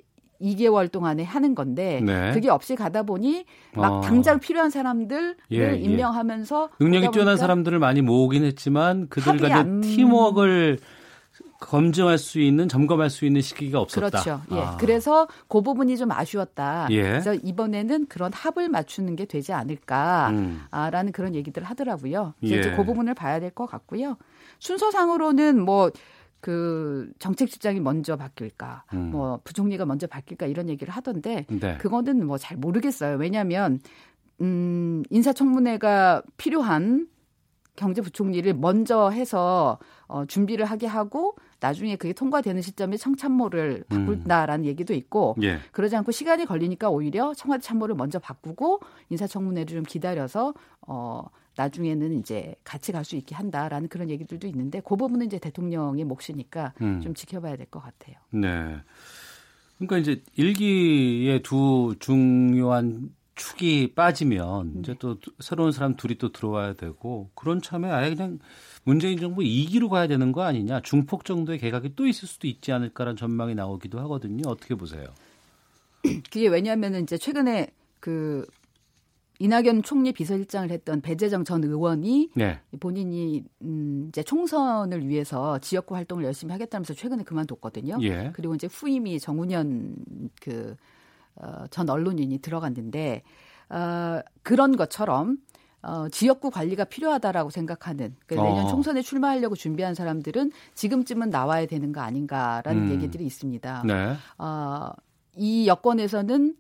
2개월 동안에 하는 건데 네. 그게 없이 가다 보니 막 어. 당장 필요한 사람들을 예, 예. 임명하면서 예. 능력이 뛰어난 사람들을 많이 모으긴 했지만 그들 간의 안... 팀워크를 검증할 수 있는 점검할 수 있는 시기가 없었다. 그렇죠. 예. 아. 그래서 그 부분이 좀 아쉬웠다. 예. 그래서 이번에는 그런 합을 맞추는 게 되지 않을까라는 음. 그런 얘기들 하더라고요. 예. 이제 그 부분을 봐야 될 것 같고요. 순서상으로는 뭐 그 정책 실장이 먼저 바뀔까, 음. 뭐 부총리가 먼저 바뀔까 이런 얘기를 하던데 네. 그거는 뭐 잘 모르겠어요. 왜냐하면 음, 인사청문회가 필요한 경제부총리를 먼저 해서 어, 준비를 하게 하고 나중에 그게 통과되는 시점에 청참모를 바꾼다라는 음. 얘기도 있고 예. 그러지 않고 시간이 걸리니까 오히려 청와대 참모를 먼저 바꾸고 인사청문회를 좀 기다려서 어 나중에는 이제 같이 갈 수 있게 한다라는 그런 얘기들도 있는데 그 부분은 이제 대통령의 몫이니까 음. 좀 지켜봐야 될 것 같아요. 네. 그러니까 이제 일기의 두 중요한 축이 빠지면 네. 이제 또 새로운 사람 둘이 또 들어와야 되고 그런 참에 아예 그냥 문재인 정부 2기로 가야 되는 거 아니냐 중폭 정도의 개각이 또 있을 수도 있지 않을까라는 전망이 나오기도 하거든요. 어떻게 보세요? 그게 왜냐하면 이제 최근에 그 이낙연 총리 비서실장을 했던 배재정 전 의원이 네. 본인이 음 이제 총선을 위해서 지역구 활동을 열심히 하겠다면서 최근에 그만뒀거든요. 예. 그리고 이제 후임이 정운현 그전 어, 언론인이 들어갔는데 어, 그런 것처럼 어, 지역구 관리가 필요하다라고 생각하는 그러니까 내년 어. 총선에 출마하려고 준비한 사람들은 지금쯤은 나와야 되는 거 아닌가라는 음. 얘기들이 있습니다. 네. 어, 이 여권에서는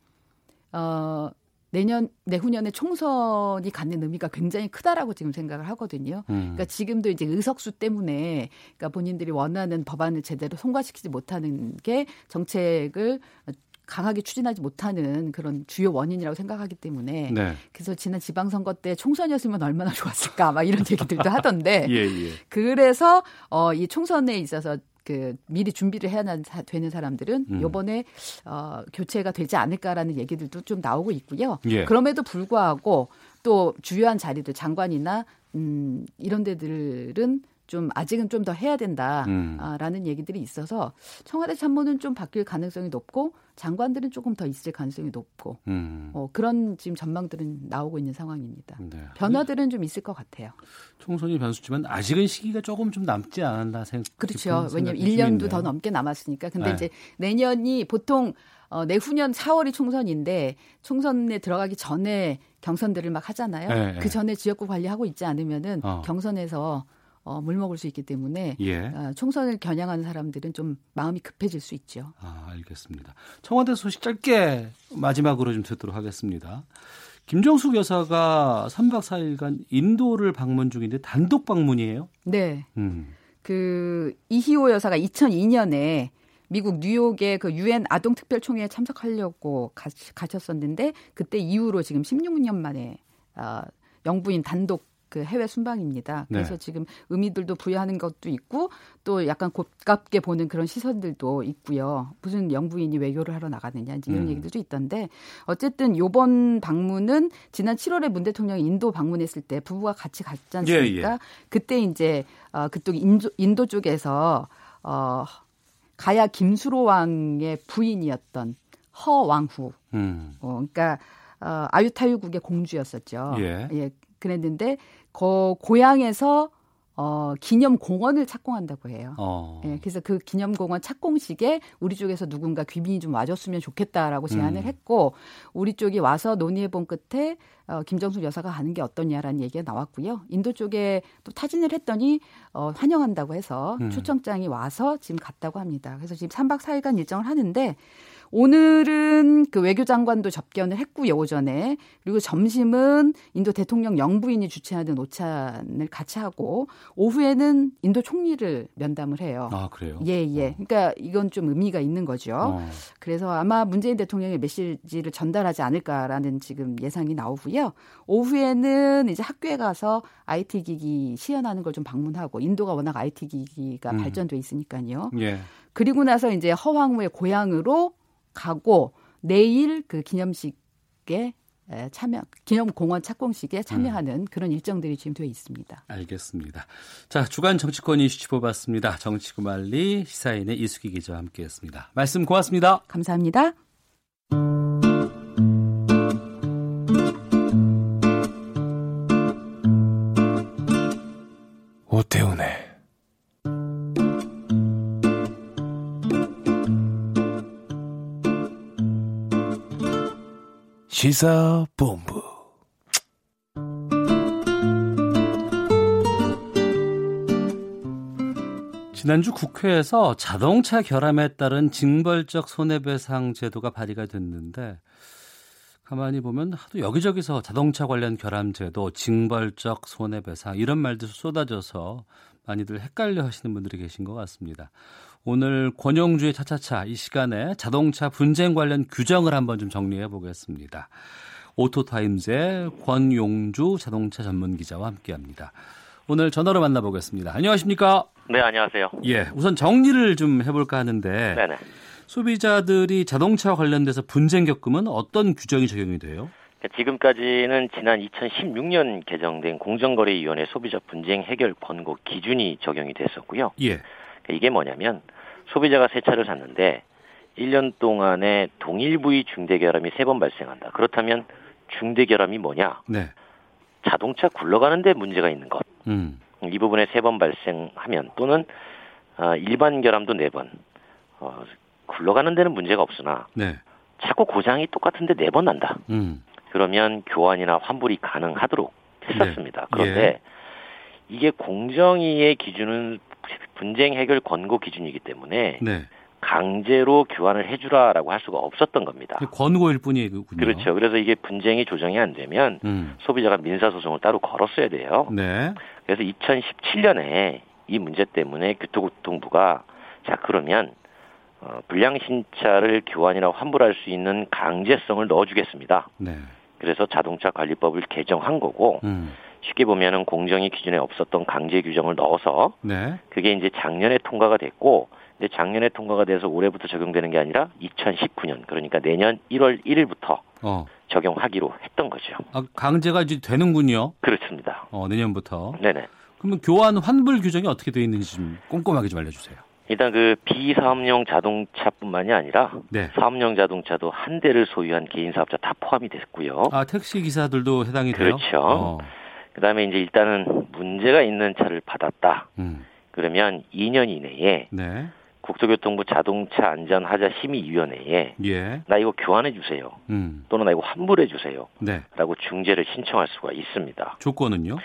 어, 내년 내후년에 총선이 갖는 의미가 굉장히 크다라고 지금 생각을 하거든요. 음. 그러니까 지금도 이제 의석수 때문에 그러니까 본인들이 원하는 법안을 제대로 통과시키지 못하는 게 정책을 강하게 추진하지 못하는 그런 주요 원인이라고 생각하기 때문에 네. 그래서 지난 지방선거 때 총선이었으면 얼마나 좋았을까 막 이런 얘기들도 하던데 <laughs> 예, 예. 그래서 어, 이 총선에 있어서 그 미리 준비를 해야 되는 사람들은 음. 요번에 어 교체가 되지 않을까라는 얘기들도 좀 나오고 있고요. 예. 그럼에도 불구하고 또 주요한 자리들 장관이나 음 이런 데들은 좀 아직은 좀 더 해야 된다라는 음. 얘기들이 있어서 청와대 참모는 좀 바뀔 가능성이 높고 장관들은 조금 더 있을 가능성이 높고 음. 어, 그런 지금 전망들은 나오고 있는 상황입니다. 네. 변화들은 좀 있을 것 같아요. 총선이 변수지만 아직은 시기가 조금 좀 남지 않았나 생각. 그렇죠. 왜냐하면 1년도 더 넘게 남았으니까. 근데 네. 이제 내년이 보통 어, 내후년 4월이 총선인데 총선에 들어가기 전에 경선들을 막 하잖아요. 네, 그 전에 지역구 관리하고 있지 않으면은 어. 경선에서 어, 물 먹을 수 있기 때문에 예. 어, 총선을 겨냥하는 사람들은 좀 마음이 급해질 수 있죠. 아, 알겠습니다. 청와대 소식 짧게 마지막으로 좀 듣도록 하겠습니다. 김정숙 여사가 3박 4일간 인도를 방문 중인데 단독 방문이에요? 네. 음. 그 이희호 여사가 2002년에 미국 뉴욕의 그 유엔 아동 특별 총회에 참석하려고 가, 가셨었는데 그때 이후로 지금 16년 만에 어, 영부인 단독 그 해외 순방입니다. 네. 그래서 네. 지금 의미들도 부여하는 것도 있고 또 약간 곱깝게 보는 그런 시선들도 있고요. 무슨 영부인이 외교를 하러 나가느냐 이런 음. 얘기들도 있던데 어쨌든 요번 방문은 지난 7월에 문 대통령이 인도 방문했을 때 부부가 같이 갔지 않습니까? 예, 예. 그때 이제 어 그쪽 인도, 인도 쪽에서 어 가야 김수로 왕의 부인이었던 허왕후. 음. 어, 그러니까 어, 아유타유국의 공주였었죠. 예. 예. 그랬는데 그 고향에서 어, 기념 공원을 착공한다고 해요. 어. 예, 그래서 그 기념 공원 착공식에 우리 쪽에서 누군가 귀빈이 좀 와줬으면 좋겠다라고 제안을 음. 했고 우리 쪽이 와서 논의해 본 끝에 어, 김정숙 여사가 가는 게 어떠냐라는 얘기가 나왔고요. 인도 쪽에 또 타진을 했더니 어, 환영한다고 해서 음. 초청장이 와서 지금 갔다고 합니다. 그래서 지금 3박 4일간 일정을 하는데 오늘은 그 외교장관도 접견을 했고요, 오전에. 그리고 점심은 인도 대통령 영부인이 주최하는 오찬을 같이 하고 오후에는 인도 총리를 면담을 해요. 아, 그래요? 예, 예. 어. 그러니까 이건 좀 의미가 있는 거죠. 어. 그래서 아마 문재인 대통령의 메시지를 전달하지 않을까라는 지금 예상이 나오고요. 오후에는 이제 학교에 가서 IT 기기 시연하는 걸 좀 방문하고 인도가 워낙 IT 기기가 음. 발전돼 있으니까요. 예. 그리고 나서 이제 허황우의 고향으로 가고 내일 그 기념식에 참여 기념 공원 착공식에 참여하는 음. 그런 일정들이 지금 되어 있습니다. 알겠습니다. 자 주간 정치권 이슈 뽑았습니다. 정치구말리 시사인의 이수기 기자와 함께했습니다. 말씀 고맙습니다. 감사합니다. 오태훈의 시사본부 지난주 국회에서 자동차 결함에 따른 징벌적 손해배상 제도가 발의가 됐는데 가만히 보면 하도 여기저기서 자동차 관련 결함 제도, 징벌적 손해배상 이런 말들 쏟아져서 많이들 헷갈려 하시는 분들이 계신 것 같습니다. 오늘 권영주의 차차차 이 시간에 자동차 분쟁 관련 규정을 한번 좀 정리해 보겠습니다. 오토타임즈의 권용주 자동차 전문 기자와 함께 합니다. 오늘 전화로 만나보겠습니다. 안녕하십니까? 네, 안녕하세요. 예, 우선 정리를 좀 해볼까 하는데 네네. 소비자들이 자동차 관련돼서 분쟁 겪으면 어떤 규정이 적용이 돼요? 지금까지는 지난 2016년 개정된 공정거래위원회 소비자 분쟁 해결 권고 기준이 적용이 됐었고요. 예. 이게 뭐냐면 소비자가 새 차를 샀는데 1년 동안에 동일 부위 중대 결함이 세번 발생한다. 그렇다면 중대 결함이 뭐냐? 네. 자동차 굴러가는데 문제가 있는 것. 음. 이 부분에 세번 발생하면 또는 어, 일반 결함도 네 번. 어, 굴러가는 데는 문제가 없으나 네. 자꾸 고장이 똑같은데 네번 난다. 음. 그러면 교환이나 환불이 가능하도록 했었습니다. 네. 그런데 예. 이게 공정위의 기준은 분쟁 해결 권고 기준이기 때문에 네. 강제로 교환을 해주라라고 할 수가 없었던 겁니다. 권고일 뿐이군요. 그렇죠. 그래서 이게 분쟁이 조정이 안 되면 음. 소비자가 민사소송을 따로 걸었어야 돼요. 네. 그래서 2017년에 이 문제 때문에 교통부가 자 그러면 어, 불량 신차를 교환이나 환불할 수 있는 강제성을 넣어주겠습니다. 네. 그래서 자동차 관리법을 개정한 거고 음. 쉽게 보면은 공정위 기준에 없었던 강제 규정을 넣어서 네. 그게 이제 작년에 통과가 됐고 이제 작년에 통과가 돼서 올해부터 적용되는 게 아니라 2019년 그러니까 내년 1월 1일부터 어. 적용하기로 했던 거죠. 아, 강제가 이제 되는군요. 그렇습니다. 어, 내년부터. 네네. 그러면 교환 환불 규정이 어떻게 되어 있는지 좀 꼼꼼하게 좀 알려주세요. 일단 그 비사업용 자동차뿐만이 아니라 네. 사업용 자동차도 한 대를 소유한 개인 사업자 다 포함이 됐고요. 아 택시 기사들도 해당이 돼요? 그렇죠. 어. 그다음에 이제 일단은 문제가 있는 차를 받았다. 음. 그러면 2년 이내에 네. 국토교통부 자동차 안전 하자 심의위원회에 예. 나 이거 교환해 주세요. 음. 또는 나 이거 환불해 주세요. 네. 라고 중재를 신청할 수가 있습니다. 조건은요?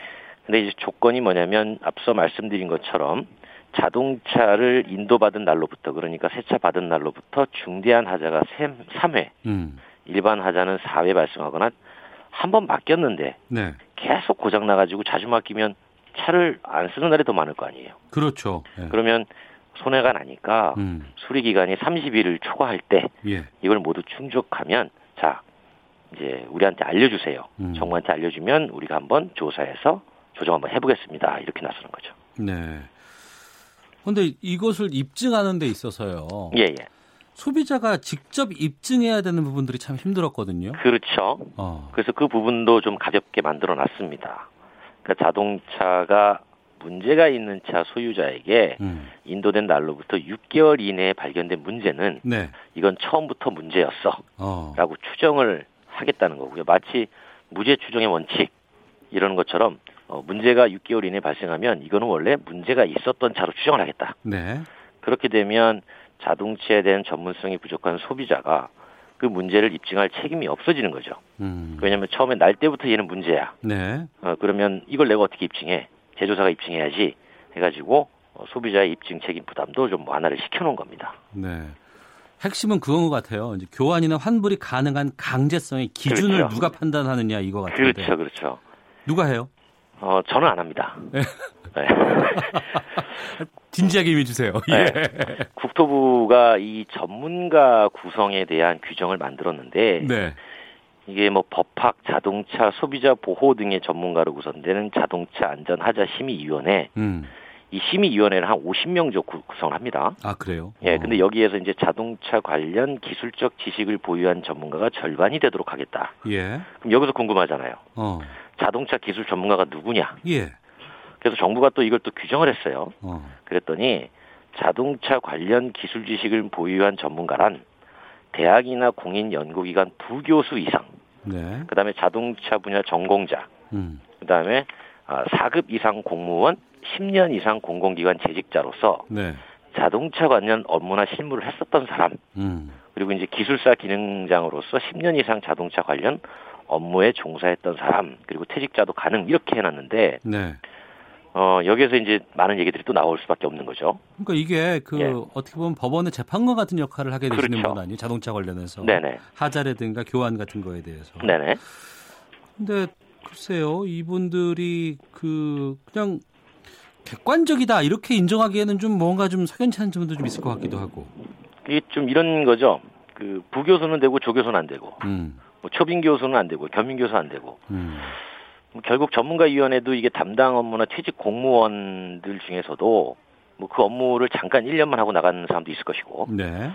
근데 이제 조건이 뭐냐면 앞서 말씀드린 것처럼 자동차를 인도받은 날로부터 그러니까 세차 받은 날로부터 중대한 하자가 3회, 음. 일반 하자는 4회 발생하거나 한 번 맡겼는데 네. 계속 고장 나가지고 자주 맡기면 차를 안 쓰는 날이 더 많을 거 아니에요. 그렇죠. 네. 그러면 손해가 나니까 음. 수리 기간이 30일을 초과할 때 예. 이걸 모두 충족하면 자 이제 우리한테 알려주세요. 음. 정부한테 알려주면 우리가 한번 조사해서 조정 한번 해보겠습니다. 이렇게 나서는 거죠. 네. 그런데 이것을 입증하는 데 있어서요. 예, 예. 소비자가 직접 입증해야 되는 부분들이 참 힘들었거든요. 그렇죠. 어. 그래서 그 부분도 좀 가볍게 만들어 놨습니다. 그러니까 자동차가 문제가 있는 차 소유자에게 음. 인도된 날로부터 6개월 이내에 발견된 문제는 네. 이건 처음부터 문제였어. 어. 라고 추정을 하겠다는 거고요. 마치 무죄 추정의 원칙 이러는 것처럼 어, 문제가 6개월 이내에 발생하면 이거는 원래 문제가 있었던 차로 추정을 하겠다. 네. 그렇게 되면 자동차에 대한 전문성이 부족한 소비자가 그 문제를 입증할 책임이 없어지는 거죠. 음. 왜냐하면 처음에 날 때부터 얘는 문제야. 네. 어, 그러면 이걸 내가 어떻게 입증해? 제조사가 입증해야지 해가지고 어, 소비자의 입증 책임 부담도 좀 완화를 시켜놓은 겁니다. 네. 핵심은 그건 것 같아요. 이제 교환이나 환불이 가능한 강제성의 기준을 그렇죠. 누가 판단하느냐 이거 같은데. 그렇죠, 그렇죠. 누가 해요? 어, 저는 안 합니다. 네. 네. <laughs> 진지하게 임해주세요. 예. 네. 국토부가 이 전문가 구성에 대한 규정을 만들었는데, 네. 이게 뭐 법학, 자동차, 소비자 보호 등의 전문가로 구성되는 자동차 안전 하자 심의위원회. 음. 이 심의위원회를 한 50명 정도 구성을 합니다. 아, 그래요? 예, 어. 근데 여기에서 이제 자동차 관련 기술적 지식을 보유한 전문가가 절반이 되도록 하겠다. 예. 그럼 여기서 궁금하잖아요. 어. 자동차 기술 전문가가 누구냐? 예. 그래서 정부가 또 이걸 또 규정을 했어요. 어. 그랬더니 자동차 관련 기술 지식을 보유한 전문가란 대학이나 공인 연구기관 부교수 이상, 네. 그다음에 자동차 분야 전공자, 음. 그다음에 4급 아, 이상 공무원, 10년 이상 공공기관 재직자로서 네. 자동차 관련 업무나 실무를 했었던 사람, 음. 그리고 이제 기술사 기능장으로서 10년 이상 자동차 관련 업무에 종사했던 사람, 그리고 퇴직자도 가능 이렇게 해놨는데 네. 어, 여기에서 이제 많은 얘기들이 또 나올 수밖에 없는 거죠. 그러니까 이게 그 예. 어떻게 보면 법원의 재판관 같은 역할을 하게 되시는 그렇죠. 분 아니에요? 자동차 관련해서. 네네. 하자라든가 교환 같은 거에 대해서. 네네. 근데 글쎄요, 이분들이 그 그냥 객관적이다 이렇게 인정하기에는 좀 뭔가 좀 석연치 않은 점도 좀 있을 것 같기도 하고. 이게 좀 이런 거죠. 그 부교수는 되고 조교수는 안 되고, 음. 뭐 초빙 교수는 안 되고, 겸임 교수 안 되고. 음. 뭐 결국 전문가위원회도 이게 담당 업무나 퇴직 공무원들 중에서도 뭐 그 업무를 잠깐 1년만 하고 나가는 사람도 있을 것이고. 네.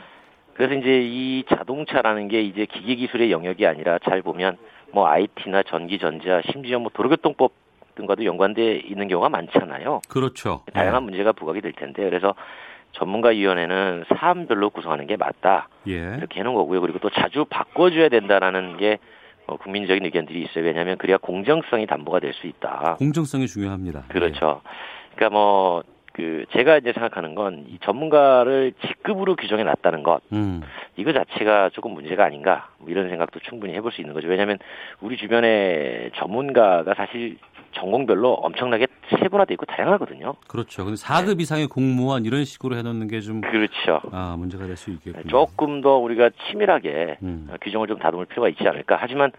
그래서 이제 이 자동차라는 게 이제 기계 기술의 영역이 아니라 잘 보면 뭐 IT나 전기 전자 심지어 뭐 도로교통법 등과도 연관돼 있는 경우가 많잖아요. 그렇죠. 다양한 네. 문제가 부각이 될 텐데 그래서 전문가위원회는 사안별로 구성하는 게 맞다. 예. 이렇게 해놓은 거고요. 그리고 또 자주 바꿔줘야 된다라는 게 어, 국민적인 의견들이 있어요. 왜냐하면 그래야 공정성이 담보가 될 수 있다. 공정성이 중요합니다. 그렇죠. 네. 그러니까 뭐. 그 제가 이제 생각하는 건 이 전문가를 직급으로 규정해 놨다는 것 음. 이거 자체가 조금 문제가 아닌가 뭐 이런 생각도 충분히 해볼 수 있는 거죠 왜냐하면 우리 주변에 전문가가 사실 전공별로 엄청나게 세분화돼 있고 다양하거든요. 그렇죠. 근데 4급 네. 이상의 공무원 이런 식으로 해놓는 게 좀 그렇죠. 아 문제가 될 수 있겠군요. 조금 더 우리가 치밀하게 음. 규정을 좀 다듬을 필요가 있지 않을까. 하지만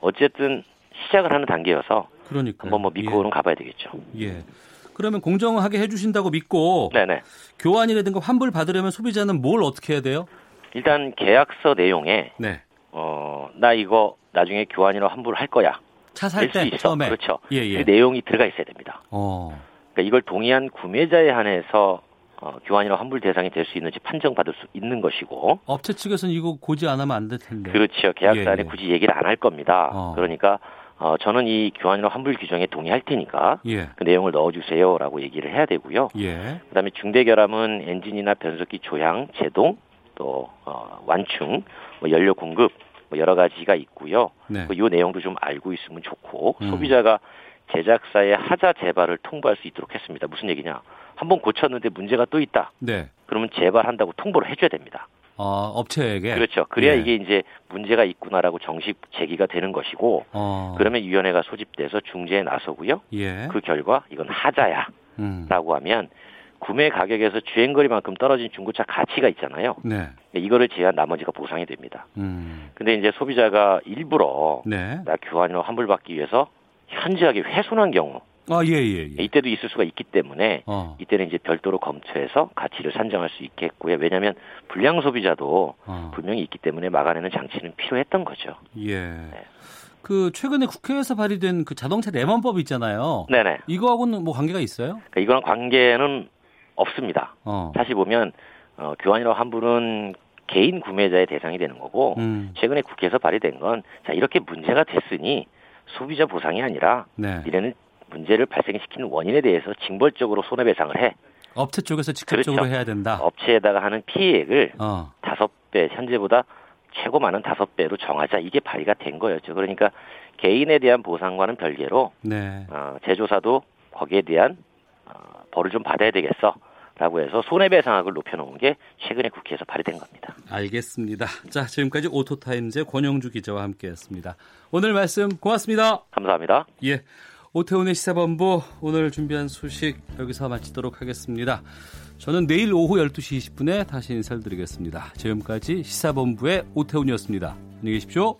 어쨌든 시작을 하는 단계여서 그러니까 한번 뭐 믿고는 예. 가봐야 되겠죠. 예. 그러면 공정하게 해주신다고 믿고 네네. 교환이라든가 환불 받으려면 소비자는 뭘 어떻게 해야 돼요? 일단 계약서 내용에 네. 어나 이거 나중에 교환이나 환불 할 거야. 차 살 때 처음에 그렇죠. 예, 예. 그 내용이 들어가 있어야 됩니다. 어. 그러니까 이걸 동의한 구매자에 한해서 어, 교환이나 환불 대상이 될 수 있는지 판정받을 수 있는 것이고 업체 측에서는 이거 고지 안 하면 안 될 텐데 그렇죠 계약 시에 예, 예. 굳이 얘기를 안 할 겁니다 어. 그러니까 어, 저는 이 교환이나 환불 규정에 동의할 테니까 예. 그 내용을 넣어주세요라고 얘기를 해야 되고요 예. 그다음에 중대결함은 엔진이나 변속기 조향 제동 또 어, 완충 뭐 연료 공급 뭐 여러 가지가 있고요 네. 그 이 내용도 좀 알고 있으면 좋고 음. 소비자가 제작사의 하자 재발을 통보할 수 있도록 했습니다. 무슨 얘기냐? 한번 고쳤는데 문제가 또 있다. 네. 그러면 재발한다고 통보를 해줘야 됩니다. 어, 업체에게 그렇죠. 그래야 네. 이게 이제 문제가 있구나라고 정식 제기가 되는 것이고 어. 그러면 위원회가 소집돼서 중재에 나서고요. 예. 그 결과 이건 하자야라고 음. 하면 구매 가격에서 주행 거리만큼 떨어진 중고차 가치가 있잖아요. 네. 이거를 제한 나머지가 보상이 됩니다. 음. 근데 이제 소비자가 일부러 네. 나 교환료 환불받기 위해서 현저하게 훼손한 경우 아, 예, 예, 예. 이때도 있을 수가 있기 때문에 어. 이때는 이제 별도로 검토해서 가치를 산정할 수 있겠고요. 왜냐하면 불량 소비자도 어. 분명히 있기 때문에 막아내는 장치는 필요했던 거죠. 예. 네. 그 최근에 국회에서 발의된 그 자동차 내만법 있잖아요. 네네. 이거하고는 뭐 관계가 있어요? 그러니까 이거랑 관계는 없습니다. 어. 사실 보면 어, 교환이나 환불은 개인 구매자의 대상이 되는 거고 음. 최근에 국회에서 발의된 건 자 이렇게 문제가 됐으니 소비자 보상이 아니라 네. 이래는 문제를 발생시키는 원인에 대해서 징벌적으로 손해배상을 해. 업체 쪽에서 직접적으로 그렇죠. 해야 된다. 업체에다가 하는 피해액을 어. 다섯 어. 배 현재보다 최고 많은 다섯 배로 정하자 이게 발의가 된 거였죠. 그러니까 개인에 대한 보상과는 별개로 네. 어, 제조사도 거기에 대한 어, 벌을 좀 받아야 되겠어. 라고 해서 손해배상액을 높여놓은 게 최근에 국회에서 발의된 겁니다. 알겠습니다. 자, 지금까지 오토타임즈의 권영주 기자와 함께했습니다. 오늘 말씀 고맙습니다. 감사합니다. 예. 오태훈의 시사본부 오늘 준비한 소식 여기서 마치도록 하겠습니다. 저는 내일 오후 12시 20분에 다시 인사를 드리겠습니다. 지금까지 시사본부의 오태훈이었습니다. 안녕히 계십시오.